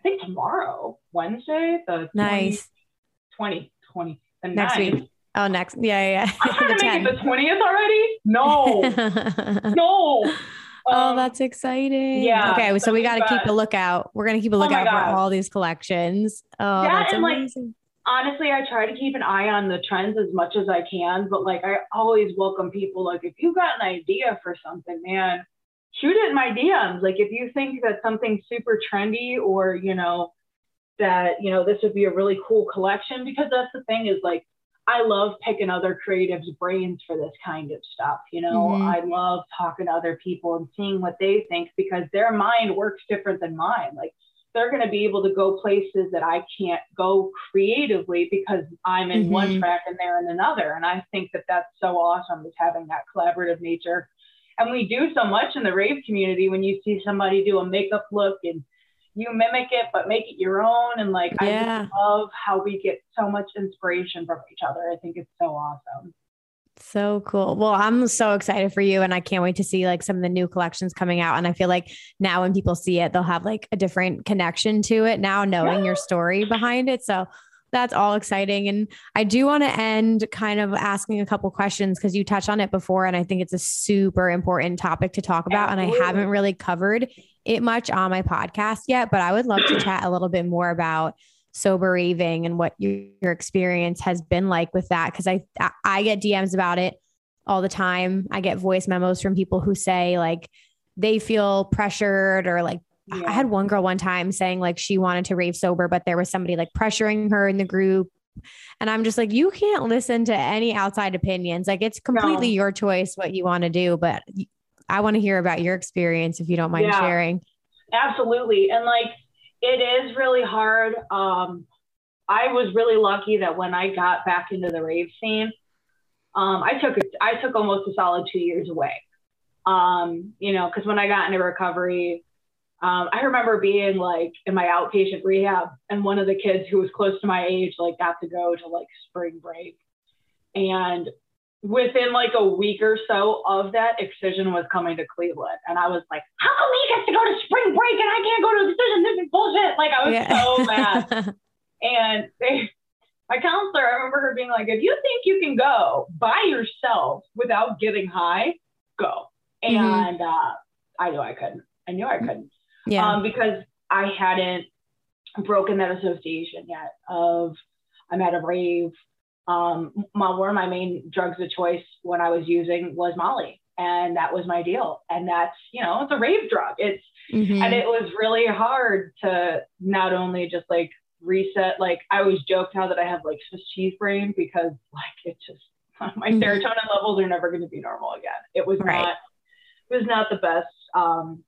I think tomorrow, Wednesday, the nice 20, 20, the next 9th. week. Oh, next. Yeah, yeah. I'm trying to make 10. it the 20th already. No, no. Oh, um, that's exciting. Yeah. Okay. So we got to keep a lookout. We're going to keep a oh lookout oh for all these collections. Oh, yeah, that's amazing. Like, honestly, I try to keep an eye on the trends as much as I can, but like I always welcome people. Like if you got an idea for something, man, shoot it in my DMs. Like if you think that something's super trendy or, you know, that, you know, this would be a really cool collection because that's the thing is like I love picking other creatives' brains for this kind of stuff. You know, mm-hmm. I love talking to other people and seeing what they think because their mind works different than mine. Like they're going to be able to go places that I can't go creatively because I'm in mm-hmm. one track and they're in another. And I think that that's so awesome is having that collaborative nature. And we do so much in the rave community when you see somebody do a makeup look and you mimic it but make it your own and like yeah. i love how we get so much inspiration from each other i think it's so awesome so cool. Well, I'm so excited for you and I can't wait to see like some of the new collections coming out. And I feel like now when people see it, they'll have like a different connection to it now, knowing your story behind it. So that's all exciting. And I do want to end kind of asking a couple questions because you touched on it before. And I think it's a super important topic to talk about. Absolutely. And I haven't really covered it much on my podcast yet, but I would love to chat a little bit more about sober raving and what your, your experience has been like with that. Cause I, I get DMs about it all the time. I get voice memos from people who say like they feel pressured or like yeah. I had one girl one time saying like she wanted to rave sober, but there was somebody like pressuring her in the group. And I'm just like, you can't listen to any outside opinions. Like it's completely no. your choice what you want to do, but I want to hear about your experience if you don't mind yeah, sharing. Absolutely. And like it is really hard. Um, I was really lucky that when I got back into the rave scene, um, I took I took almost a solid two years away. Um, you know, because when I got into recovery, um, I remember being like in my outpatient rehab, and one of the kids who was close to my age like got to go to like spring break, and within like a week or so of that, Excision was coming to Cleveland. And I was like, how come he gets to go to spring break and I can't go to Excision? This is bullshit. Like I was yeah. so mad. and they, my counselor, I remember her being like, if you think you can go by yourself without getting high, go. Mm-hmm. And uh, I knew I couldn't. I knew I couldn't. Yeah. Um, because I hadn't broken that association yet of I'm at a rave um, my, one of my main drugs of choice when I was using was Molly. And that was my deal. And that's, you know, it's a rave drug. It's, mm-hmm. and it was really hard to not only just like reset, like I always joke now that I have like Swiss cheese brain because like it just, my mm-hmm. serotonin levels are never going to be normal again. It was right. not, it was not the best um,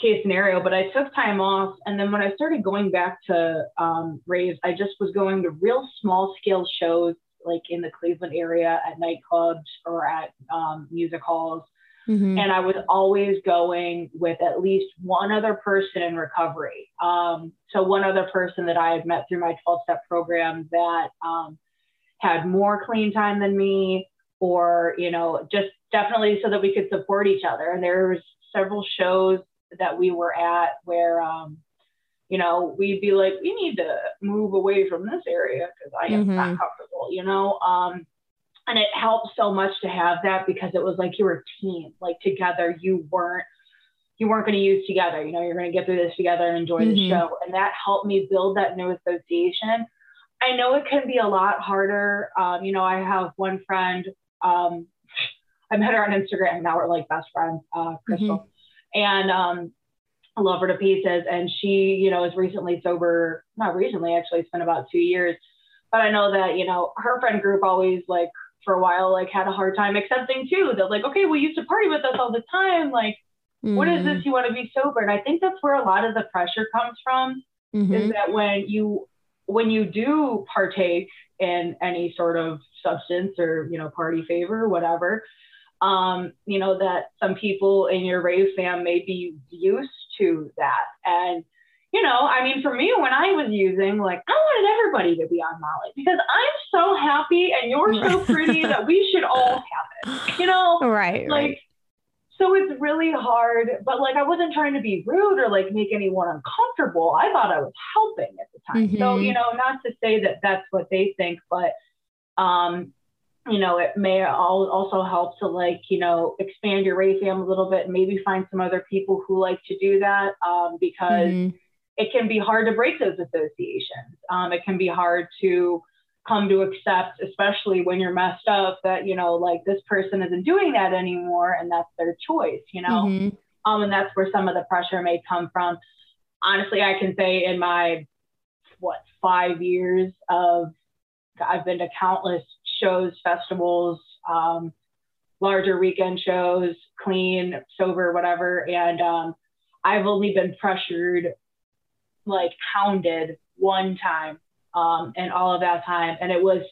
case scenario, but I took time off. And then when I started going back to um, raves, I just was going to real small scale shows like in the Cleveland area at nightclubs or at um, music halls. Mm-hmm. And I was always going with at least one other person in recovery. Um, so, one other person that I had met through my 12 step program that um, had more clean time than me, or, you know, just definitely so that we could support each other. And there was several shows that we were at where, um, you know, we'd be like, we need to move away from this area because I am mm-hmm. not comfortable, you know. Um, and it helped so much to have that because it was like you were a team, like together. You weren't you weren't going to use together. You know, you're going to get through this together and enjoy mm-hmm. the show. And that helped me build that new association. I know it can be a lot harder. Um, you know, I have one friend. Um, I met her on Instagram. Now we're like best friends, uh, Crystal. Mm-hmm. And um, I love her to pieces. And she, you know, is recently sober, not recently, actually, it's been about two years. But I know that, you know, her friend group always like for a while, like had a hard time accepting too. That like, okay, we used to party with us all the time. Like, mm-hmm. what is this? Mm. You want to be sober? And I think that's where a lot of the pressure comes from mm-hmm. is that when you, when you do partake in any sort of substance or, you know, party favor, whatever, um, you know, that some people in your rave fam may be used to that. And, you know, I mean, for me, when I was using, like, I wanted everybody to be on Molly because I'm so happy and you're so pretty that we should all have it, you know? Right. Like, right. so it's really hard, but like, I wasn't trying to be rude or like make anyone uncomfortable. I thought I was helping at the time. Mm-hmm. So, you know, not to say that that's what they think, but, um, you know, it may also help to like, you know, expand your rave fam a little bit, and maybe find some other people who like to do that um, because mm-hmm. it can be hard to break those associations. Um, it can be hard to come to accept, especially when you're messed up, that, you know, like this person isn't doing that anymore and that's their choice, you know? Mm-hmm. Um, and that's where some of the pressure may come from. Honestly, I can say in my what five years of I've been to countless shows, festivals, um, larger weekend shows, clean, sober, whatever. And um, I've only been pressured, like hounded one time um, in all of that time. And it was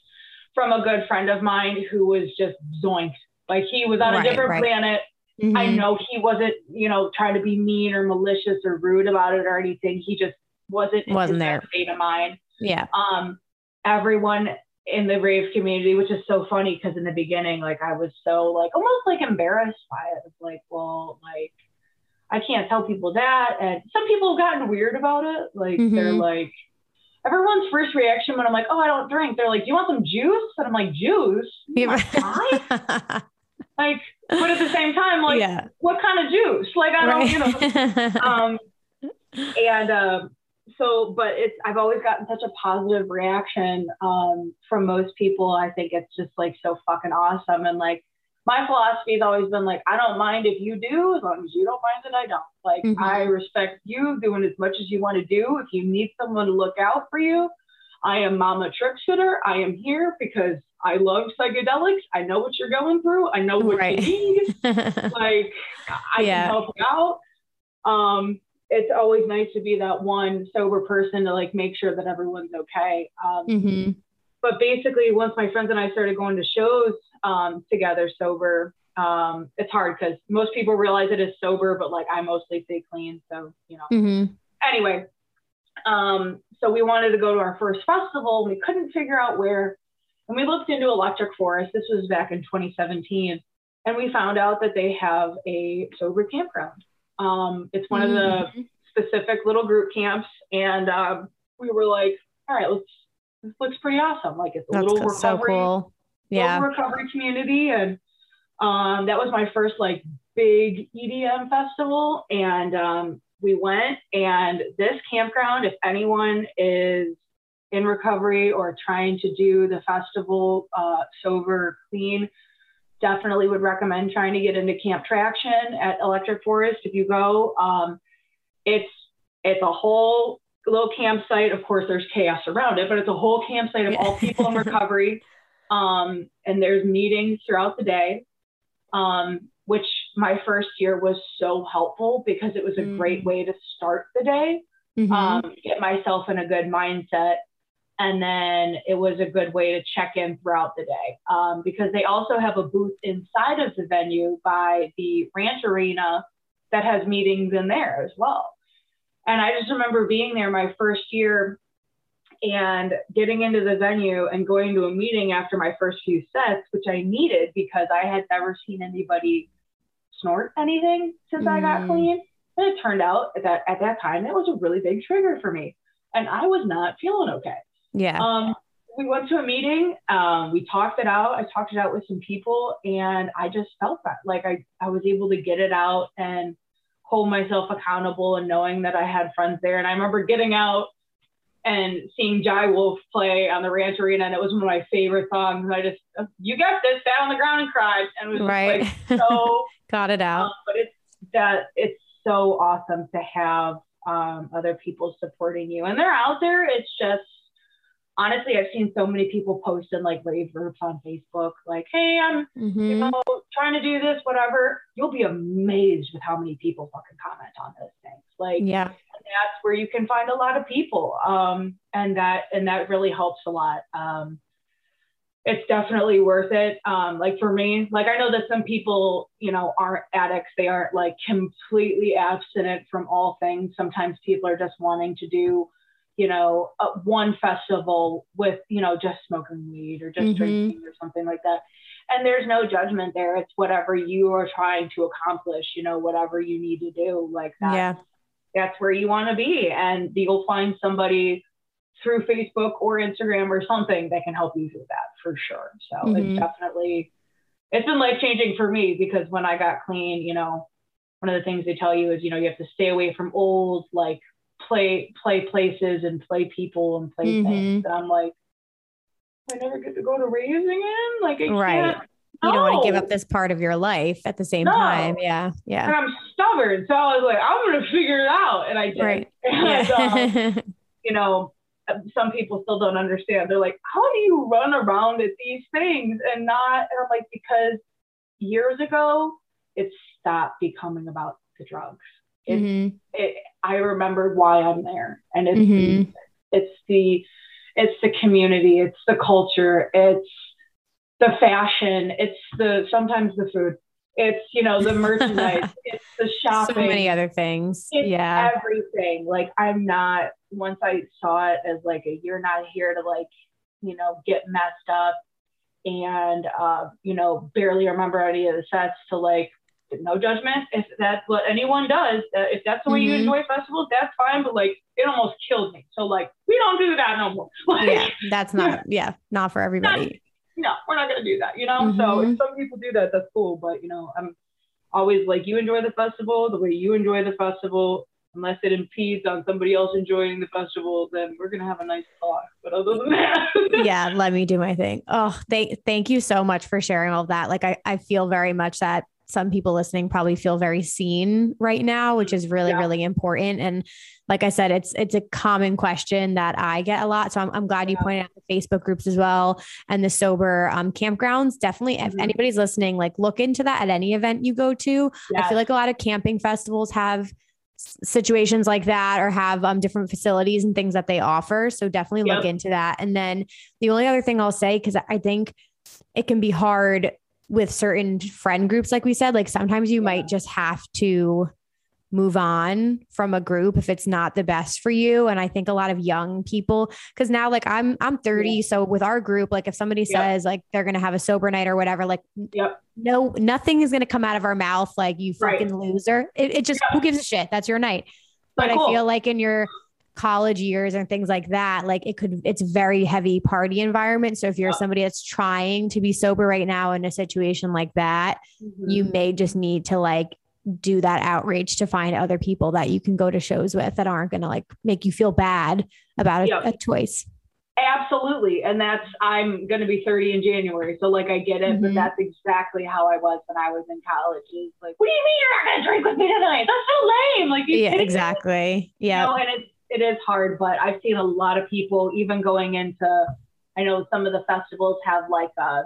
from a good friend of mine who was just zoinked. Like he was on right, a different right. planet. Mm-hmm. I know he wasn't, you know, trying to be mean or malicious or rude about it or anything. He just wasn't wasn't there state of mind. Yeah. Um, everyone in the rave community, which is so funny because in the beginning, like I was so like almost like embarrassed by it. It's like, well, like I can't tell people that. And some people have gotten weird about it. Like mm-hmm. they're like, everyone's first reaction when I'm like, oh, I don't drink. They're like, do you want some juice? And I'm like, juice? Yeah. like, but at the same time, like, yeah. what kind of juice? Like, I don't, right. you know. um, and um, so, but it's, I've always gotten such a positive reaction um, from most people. I think it's just like so fucking awesome. And like, my philosophy has always been like, I don't mind if you do, as long as you don't mind that I don't. Like, mm-hmm. I respect you doing as much as you want to do. If you need someone to look out for you, I am Mama Trick Sitter. I am here because I love psychedelics. I know what you're going through. I know what right. you need. like, I yeah. can help you out. Um, it's always nice to be that one sober person to like make sure that everyone's okay. Um, mm-hmm. But basically, once my friends and I started going to shows um, together sober, um, it's hard because most people realize it is sober, but like I mostly stay clean. So, you know. Mm-hmm. Anyway, um, so we wanted to go to our first festival. We couldn't figure out where. And we looked into Electric Forest. This was back in 2017. And we found out that they have a sober campground. Um, it's one mm-hmm. of the mm-hmm. specific little group camps, and um, we were like, all right, let's. This looks pretty awesome. Like it's a That's little recovery, so cool. yeah, recovery community, and um, that was my first like big EDM festival, and um, we went. And this campground, if anyone is in recovery or trying to do the festival uh, sober clean definitely would recommend trying to get into camp traction at Electric Forest if you go. Um, it's it's a whole little campsite. Of course, there's chaos around it, but it's a whole campsite of all people in recovery. Um, and there's meetings throughout the day, um, which my first year was so helpful because it was a mm. great way to start the day, mm-hmm. um, get myself in a good mindset and then it was a good way to check in throughout the day um, because they also have a booth inside of the venue by the ranch arena that has meetings in there as well. And I just remember being there my first year and getting into the venue and going to a meeting after my first few sets, which I needed because I had never seen anybody snort anything since mm. I got mm. clean. And it turned out that at that time, it was a really big trigger for me. And I was not feeling okay. Yeah. Um, we went to a meeting. Um, we talked it out. I talked it out with some people, and I just felt that like I I was able to get it out and hold myself accountable, and knowing that I had friends there. And I remember getting out and seeing Jai Wolf play on the Ranch Arena, and it was one of my favorite songs. And I just, you got this, sat on the ground and cried, and it was right. like so got it out. Um, but it's that it's so awesome to have um, other people supporting you, and they're out there. It's just honestly, I've seen so many people post in like rave groups on Facebook, like, hey, I'm mm-hmm. you know trying to do this, whatever. You'll be amazed with how many people fucking comment on those things. Like, yeah, that's where you can find a lot of people, um, and that and that really helps a lot. Um, it's definitely worth it. Um, like for me, like I know that some people, you know, aren't addicts. They aren't like completely abstinent from all things. Sometimes people are just wanting to do you know, uh, one festival with, you know, just smoking weed or just mm-hmm. drinking or something like that. And there's no judgment there. It's whatever you are trying to accomplish, you know, whatever you need to do like that. Yeah. That's where you want to be. And you'll find somebody through Facebook or Instagram or something that can help you through that for sure. So mm-hmm. it's definitely, it's been life changing for me because when I got clean, you know, one of the things they tell you is, you know, you have to stay away from old, like play play places and play people and play mm-hmm. things. And I'm like, I never get to go to raves again. Like I right. can't no. you don't want to give up this part of your life at the same no. time. Yeah. Yeah. And I'm stubborn. So I was like, I'm going to figure it out. And I did. Right. And, yeah. um, you know, some people still don't understand. They're like, how do you run around at these things and not? And I'm like, because years ago, it stopped becoming about the drugs. It, mm-hmm. it, I remembered why I'm there, and it's mm-hmm. the, it's the it's the community, it's the culture, it's the fashion, it's the sometimes the food, it's you know the merchandise, it's the shopping, so many other things. Yeah, everything. Like I'm not. Once I saw it as like a you're not here to like you know get messed up and uh, you know barely remember any of the sets to like no judgment if that's what anyone does uh, if that's the way mm-hmm. you enjoy festivals that's fine but like it almost killed me so like we don't do that no more like, yeah that's not yeah not for everybody not, no we're not gonna do that you know mm-hmm. so if some people do that that's cool but you know i'm always like you enjoy the festival the way you enjoy the festival unless it impedes on somebody else enjoying the festival, then we're gonna have a nice talk. But other than that, yeah, let me do my thing. Oh, thank thank you so much for sharing all of that. Like I, I feel very much that some people listening probably feel very seen right now, which is really, yeah. really important. And like I said, it's it's a common question that I get a lot. So I'm, I'm glad you pointed out the Facebook groups as well and the sober um, campgrounds. Definitely, mm-hmm. if anybody's listening, like look into that at any event you go to. I feel like a lot of camping festivals have situations like that or have um, different facilities and things that they offer. So definitely yep. look into that. And then the only other thing I'll say, because I think it can be hard with certain friend groups, like we said, like sometimes you yeah. might just have to move on from a group if it's not the best for you and i think a lot of young people because now like i'm i'm 30 yeah. so with our group like if somebody says like they're gonna have a sober night or whatever like no nothing is gonna come out of our mouth like you fucking right. loser it, it just who gives a shit that's your night but cool. i feel like in your college years and things like that like it could it's very heavy party environment so if you're somebody that's trying to be sober right now in a situation like that mm-hmm. you may just need to like do that outreach to find other people that you can go to shows with that aren't going to like make you feel bad about a, yep. a choice. Absolutely. And that's, I'm going to be 30 in January. So, like, I get it, mm-hmm. but that's exactly how I was when I was in college. Is like, what do you mean you're not going to drink with me tonight? That's so lame. Like, yeah, exactly. Yeah. You know, and it's, it is hard, but I've seen a lot of people, even going into, I know some of the festivals have like a,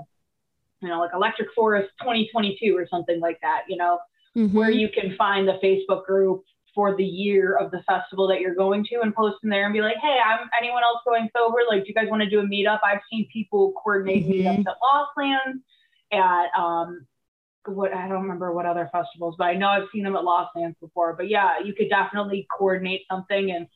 you know, like Electric Forest 2022 or something like that, you know, mm-hmm. where you can find the Facebook group for the year of the festival that you're going to and post in there and be like, hey, I'm anyone else going sober? Like, do you guys want to do a meetup? I've seen people coordinate mm-hmm. meetups at Lost Lands, at um, what I don't remember what other festivals, but I know I've seen them at Lost Lands before. But yeah, you could definitely coordinate something and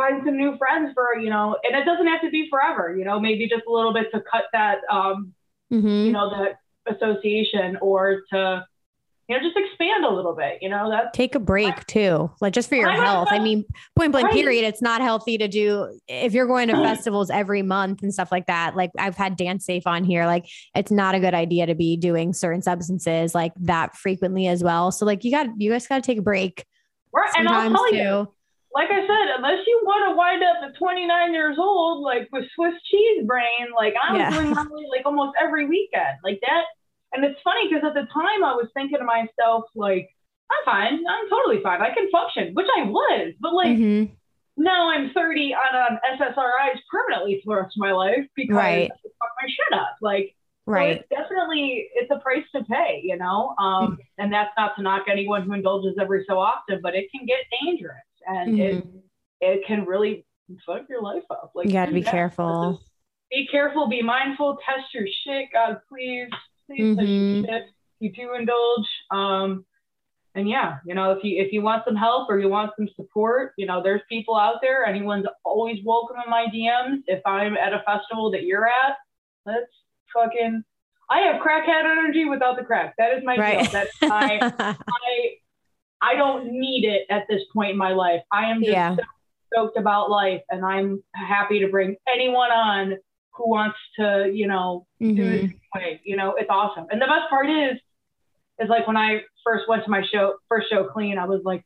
find some new friends for you know, and it doesn't have to be forever. You know, maybe just a little bit to cut that um, mm-hmm. you know, that association or to you know, just expand a little bit, you know, that take a break too, like just for your I health. I mean, point blank right. period. It's not healthy to do if you're going to festivals every month and stuff like that. Like I've had DanceSafe on here. Like it's not a good idea to be doing certain substances like that frequently as well. So like you got, you guys got to take a break. Right. And I'll tell too. you, like I said, unless you want to wind up at 29 years old, like with Swiss cheese brain, like I'm yeah. doing like almost every weekend, like that and it's funny because at the time I was thinking to myself, like, I'm fine. I'm totally fine. I can function, which I was. But like mm-hmm. now I'm 30 on an SSRIs permanently for the rest of my life because right. I fuck my shit up. Like, right. So it's definitely, it's a price to pay, you know? Um, mm-hmm. And that's not to knock anyone who indulges every so often, but it can get dangerous and mm-hmm. it, it can really fuck your life up. Like, you got to be careful. Be careful, be mindful, test your shit, God, please please mm-hmm. you do indulge. Um, and yeah, you know, if you if you want some help or you want some support, you know, there's people out there. Anyone's always welcome in my DMs. If I'm at a festival that you're at, let's fucking. I have crackhead energy without the crack. That is my right. deal. That's I I I don't need it at this point in my life. I am just yeah. so stoked about life, and I'm happy to bring anyone on who wants to, you know, mm-hmm. do it way. You know, it's awesome. And the best part is, is like when I first went to my show, first show clean, I was like,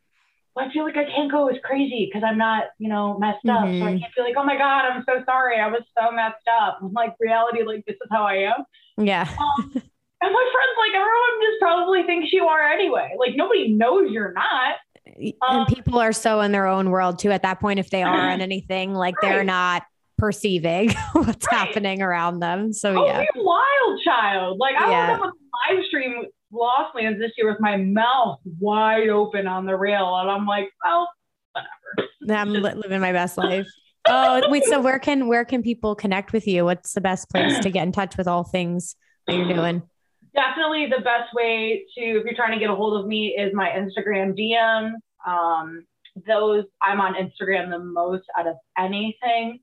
well, I feel like I can't go as crazy because I'm not, you know, messed up. Mm-hmm. So I mm-hmm. can't be like, oh my God, I'm so sorry. I was so messed up. I'm like, reality, like, this is how I am. Yeah. Um, and my friend's like, everyone just probably thinks you are anyway. Like nobody knows you're not. Um, and people are so in their own world too at that point if they are on anything like right. they're not perceiving what's right. happening around them so oh, yeah wild child like i yeah. was on a live stream lost lands this year with my mouth wide open on the rail and i'm like well whatever i'm Just- living my best life oh wait so where can where can people connect with you what's the best place to get in touch with all things that you're doing definitely the best way to if you're trying to get a hold of me is my instagram dm um, those i'm on instagram the most out of anything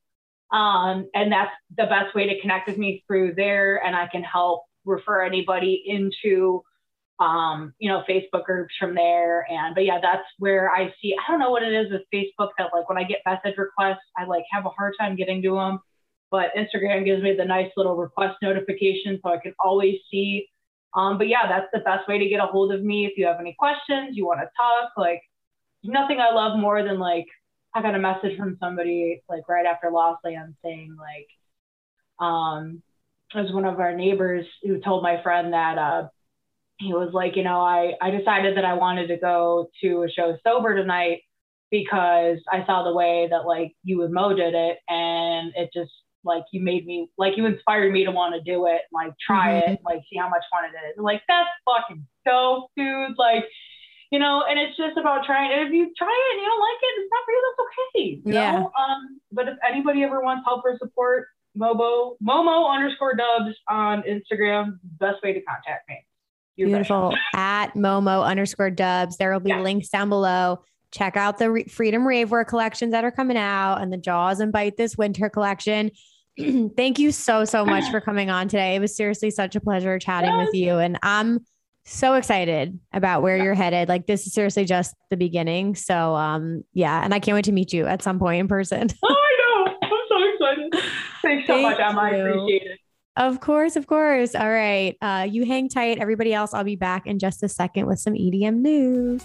um, and that's the best way to connect with me through there and i can help refer anybody into um, you know, Facebook groups from there. And, but yeah, that's where I see, I don't know what it is with Facebook that like when I get message requests, I like have a hard time getting to them. But Instagram gives me the nice little request notification so I can always see. Um, but yeah, that's the best way to get a hold of me. If you have any questions, you want to talk, like nothing I love more than like, I got a message from somebody like right after Lost Land saying like, um, it was one of our neighbors who told my friend that, uh, he was like, you know, I, I decided that I wanted to go to a show sober tonight because I saw the way that like you and Mo did it and it just like you made me like you inspired me to want to do it, like try mm-hmm. it, like see how much fun it is. like that's fucking dope, dude. Like, you know, and it's just about trying. And if you try it and you don't like it, it's not for you. That's okay. You yeah. Know? Um, but if anybody ever wants help or support, Momo Momo underscore Dubs on Instagram, best way to contact me. You're Beautiful. At Momo underscore dubs. There will be yeah. links down below. Check out the Re- Freedom Ravewear collections that are coming out and the Jauz and Bite this winter collection. Thank you so, so much for coming on today. It was seriously such a pleasure chatting yes. with you. And I'm so excited about where you're headed. Like this is seriously just the beginning. So um yeah, and I can't wait to meet you at some point in person. oh, I know. I'm so excited. Thanks so Thank much, Emma. I appreciate it. Of course, of course. All right. Uh, you hang tight. Everybody else, I'll be back in just a second with some EDM news.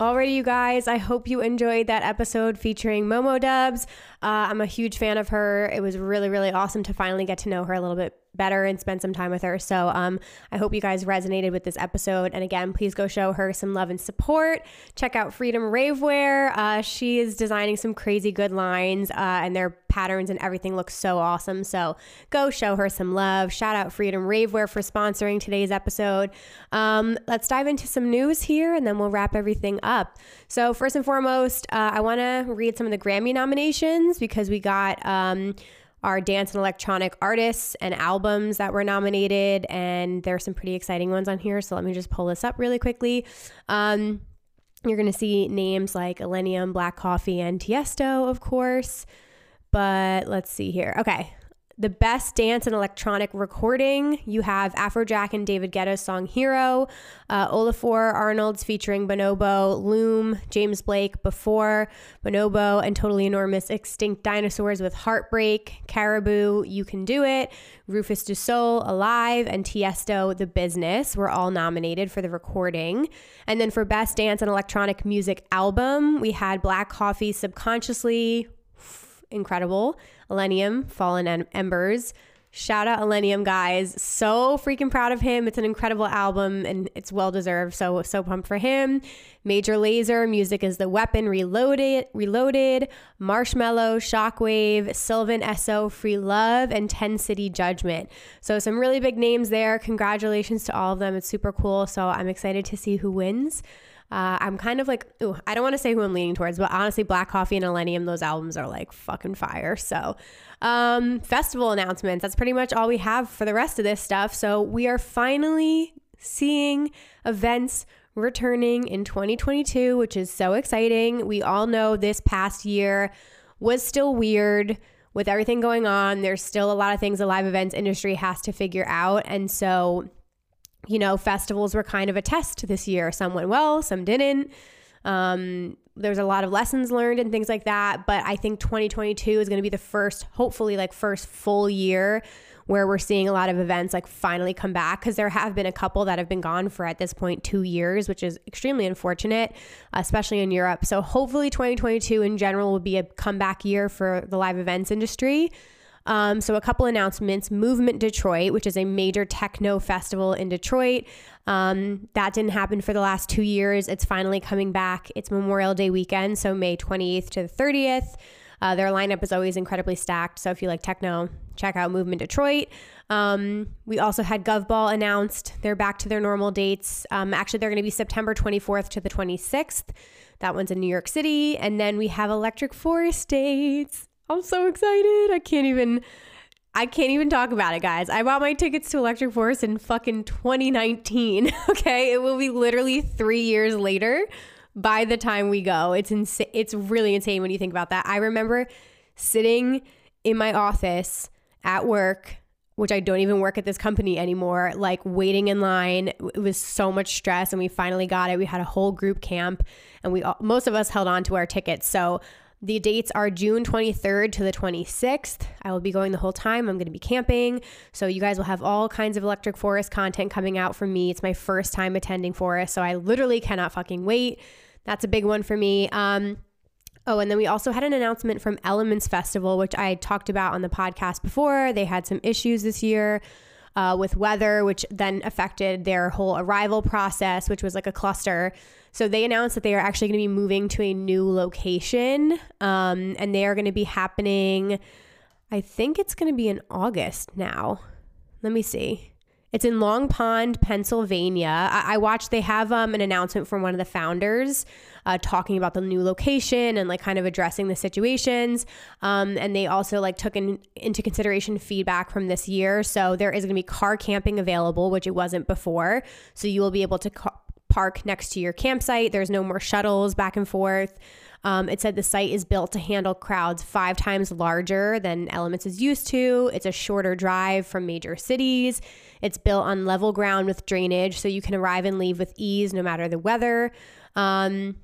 Alrighty, you guys, I hope you enjoyed that episode featuring Momo Dubs. Uh, I'm a huge fan of her. It was really, really awesome to finally get to know her a little bit better and spend some time with her. So um, I hope you guys resonated with this episode. And again, please go show her some love and support. Check out Freedom Ravewear. Uh, she is designing some crazy good lines, uh, and their patterns and everything looks so awesome. So go show her some love. Shout out Freedom Ravewear for sponsoring today's episode. Um, let's dive into some news here, and then we'll wrap everything up. So first and foremost, uh, I want to read some of the Grammy nominations because we got. Um, our dance and electronic artists and albums that were nominated, and there are some pretty exciting ones on here. So let me just pull this up really quickly. Um, you're going to see names like Illenium, Black Coffee, and Tiesto, of course. But let's see here. Okay, the best dance and electronic recording, you have Afrojack and David Guetta's song Hero, uh, Olafur Arnalds featuring Bonobo, Loom, James Blake, Before, Bonobo, and Totally Enormous Extinct Dinosaurs with Heartbreak, Caribou, You Can Do It, Rufus Du Sol, Alive, and Tiesto, The Business were all nominated for the recording. And then for Best Dance and Electronic Music Album, we had Black Coffee Subconsciously, incredible. Illenium, Fallen Embers. Shout out Illenium, guys. So freaking proud of him. It's an incredible album and it's well deserved. So, so pumped for him. Major Lazer, Music is the Weapon, Reloaded, Reloaded, Marshmello, Shockwave, Sylvan Esso, Free Love, and 10 City Judgment. So, some really big names there. Congratulations to all of them. It's super cool. So, I'm excited to see who wins. Uh, I'm kind of like, ooh, I don't want to say who I'm leaning towards, but honestly, Black Coffee and Illenium, those albums are like fucking fire. So, um, festival announcements, that's pretty much all we have for the rest of this stuff. So, we are finally seeing events returning in 2022, which is so exciting. We all know this past year was still weird with everything going on. There's still a lot of things the live events industry has to figure out. And so, you know, festivals were kind of a test this year. Some went well, some didn't. Um, there's a lot of lessons learned and things like that. But I think 2022 is going to be the first, hopefully, like first full year where we're seeing a lot of events like finally come back because there have been a couple that have been gone for at this point two years, which is extremely unfortunate, especially in Europe. So hopefully 2022 in general will be a comeback year for the live events industry. Um, so, a couple announcements Movement Detroit, which is a major techno festival in Detroit. Um, that didn't happen for the last two years. It's finally coming back. It's Memorial Day weekend, so May 28th to the 30th. Uh, their lineup is always incredibly stacked. So, if you like techno, check out Movement Detroit. Um, we also had GovBall announced. They're back to their normal dates. Um, actually, they're going to be September 24th to the 26th. That one's in New York City. And then we have Electric Forest dates. I'm so excited. I can't even I can't even talk about it, guys. I bought my tickets to Electric Forest in fucking 2019. Okay, it will be literally 3 years later by the time we go. It's insane. It's really insane when you think about that. I remember sitting in my office at work which I don't even work at this company anymore, like waiting in line. It was so much stress and we finally got it. We had a whole group camp and we most of us held on to our tickets. So the dates are June 23rd to the 26th. I will be going the whole time. I'm going to be camping. So you guys will have all kinds of Electric Forest content coming out from me. It's my first time attending Forest, so I literally cannot fucking wait. That's a big one for me. Um, Oh, and then we also had an announcement from Elements Festival, which I talked about on the podcast before. They had some issues this year uh, with weather, which then affected their whole arrival process, which was like a cluster. So they announced that they are actually going to be moving to a new location, um, and they are going to be happening. I think it's going to be in August now. Let me see. It's in Long Pond, Pennsylvania. I, I watched, they have um, an announcement from one of the founders uh, talking about the new location and like kind of addressing the situations. Um, and they also like took in, into consideration feedback from this year. So there is going to be car camping available, which it wasn't before. So you will be able to park next to your campsite. There's no more shuttles back and forth. Um, it said the site is built to handle crowds five times larger than Elements is used to. It's a shorter drive from major cities. It's built on level ground with drainage, so you can arrive and leave with ease no matter the weather. Um,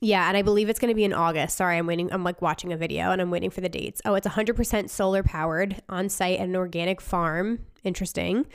yeah, and I believe it's going to be in August. Sorry, I'm waiting. I'm like watching a video and I'm waiting for the dates. Oh, it's 100% solar powered on site at an organic farm. Interesting.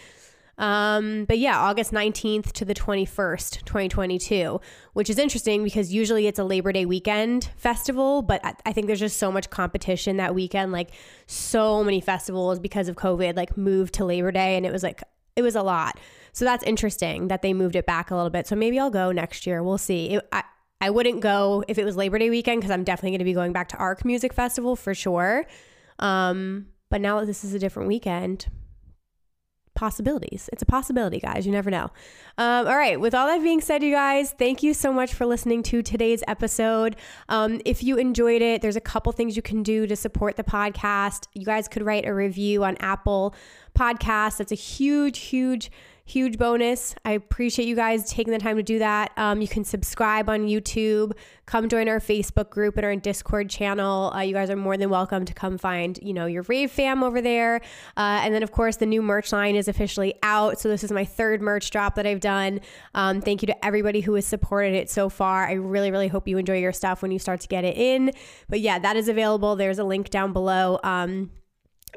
Um, but yeah, August 19th to the 21st, 2022, which is interesting because usually it's a Labor Day weekend festival, but I think there's just so much competition that weekend. Like, so many festivals because of COVID, like, moved to Labor Day, and it was like, it was a lot. So that's interesting that they moved it back a little bit. So maybe I'll go next year. We'll see. It, I, I wouldn't go if it was Labor Day weekend because I'm definitely going to be going back to Arc Music Festival for sure. Um, but now this is a different weekend, possibilities. It's a possibility, guys. You never know. Um, all right. With all that being said, you guys, thank you so much for listening to today's episode. Um, if you enjoyed it, there's a couple things you can do to support the podcast. You guys could write a review on Apple Podcasts. That's a huge, huge huge bonus. I appreciate you guys taking the time to do that. Um, you can subscribe on YouTube, come join our Facebook group and our Discord channel. Uh, you guys are more than welcome to come find, you know, your rave fam over there. Uh, and then, of course, the new merch line is officially out. So this is my third merch drop that I've done. Um, thank you to everybody who has supported it so far. I really, really hope you enjoy your stuff when you start to get it in. But yeah, that is available. There's a link down below. Um,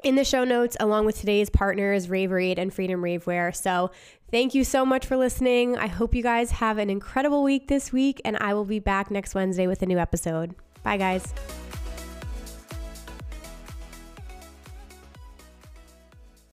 in the show notes, along with today's partners, Raverade and Freedom Ravewear. So, thank you so much for listening. I hope you guys have an incredible week this week, and I will be back next Wednesday with a new episode. Bye, guys.